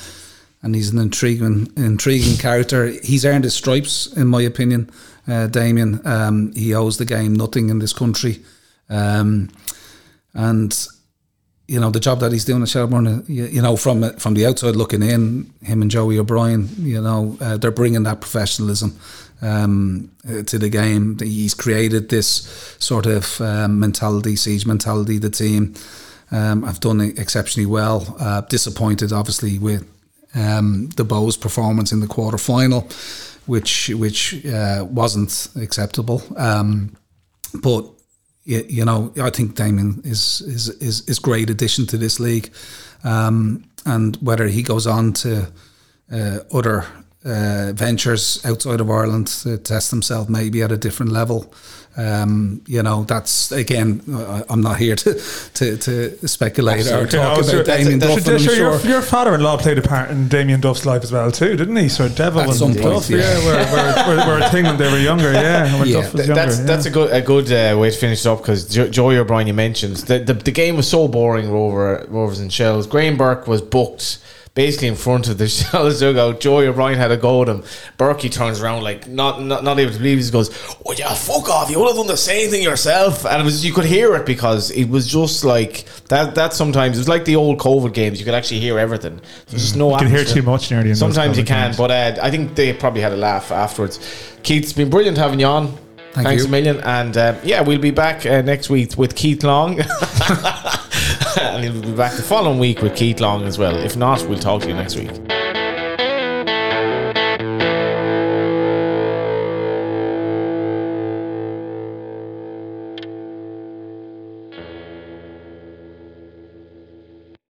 and he's an intriguing intriguing character. He's earned his stripes, in my opinion. Uh, Damien, um, he owes the game nothing in this country, um, and you know the job that he's doing at Shelbourne. uh, You, know from from the outside looking in, him and Joey O'Brien, you know uh, they're bringing that professionalism um, uh, to the game. He's created this sort of um, mentality, siege mentality. The team um, have done exceptionally well. Uh, disappointed, obviously, with um, the Bohs' performance in the quarter final, which which uh, wasn't acceptable. Um, but you, you know, I think Damien is is is is great addition to this league, um, and whether he goes on to uh, other uh, ventures outside of Ireland to test himself maybe at a different level. Um, you know, that's again, I, I'm not here to to, to speculate or talk Oh, about Damien Duff. I'm sure, sure your, your father-in-law played a part in Damien Duff's life as well too, didn't he? So Devil At and some point, Duff, yeah. yeah, were, were, were, were a thing when they were younger, yeah. When Yeah. Duff was Th- younger, that's yeah. that's a good a good uh, way to finish it up because jo- Joey O'Brien you mentioned the, the the game was so boring. Rover Rovers and Shells. Graham Burke was booked basically in front of the Shells dugout. Joey O'Brien had a go at him. Berkey turns around like not not, not able to believe. it. He goes, "Oh yeah, fuck off! You would have done the same thing yourself." And it was you could hear it because it was just like that. That sometimes it was like the old COVID games. You could actually hear everything. There's just no. You can hear too much nearly Sometimes you can, games. but uh, I think they probably had a laugh afterwards. Keith, it's been brilliant having you on. Thank Thanks you. a million. And um, yeah, we'll be back uh, next week with Keith Long. and he'll be back the following week with Keith Long as well. If not, we'll talk to you next week.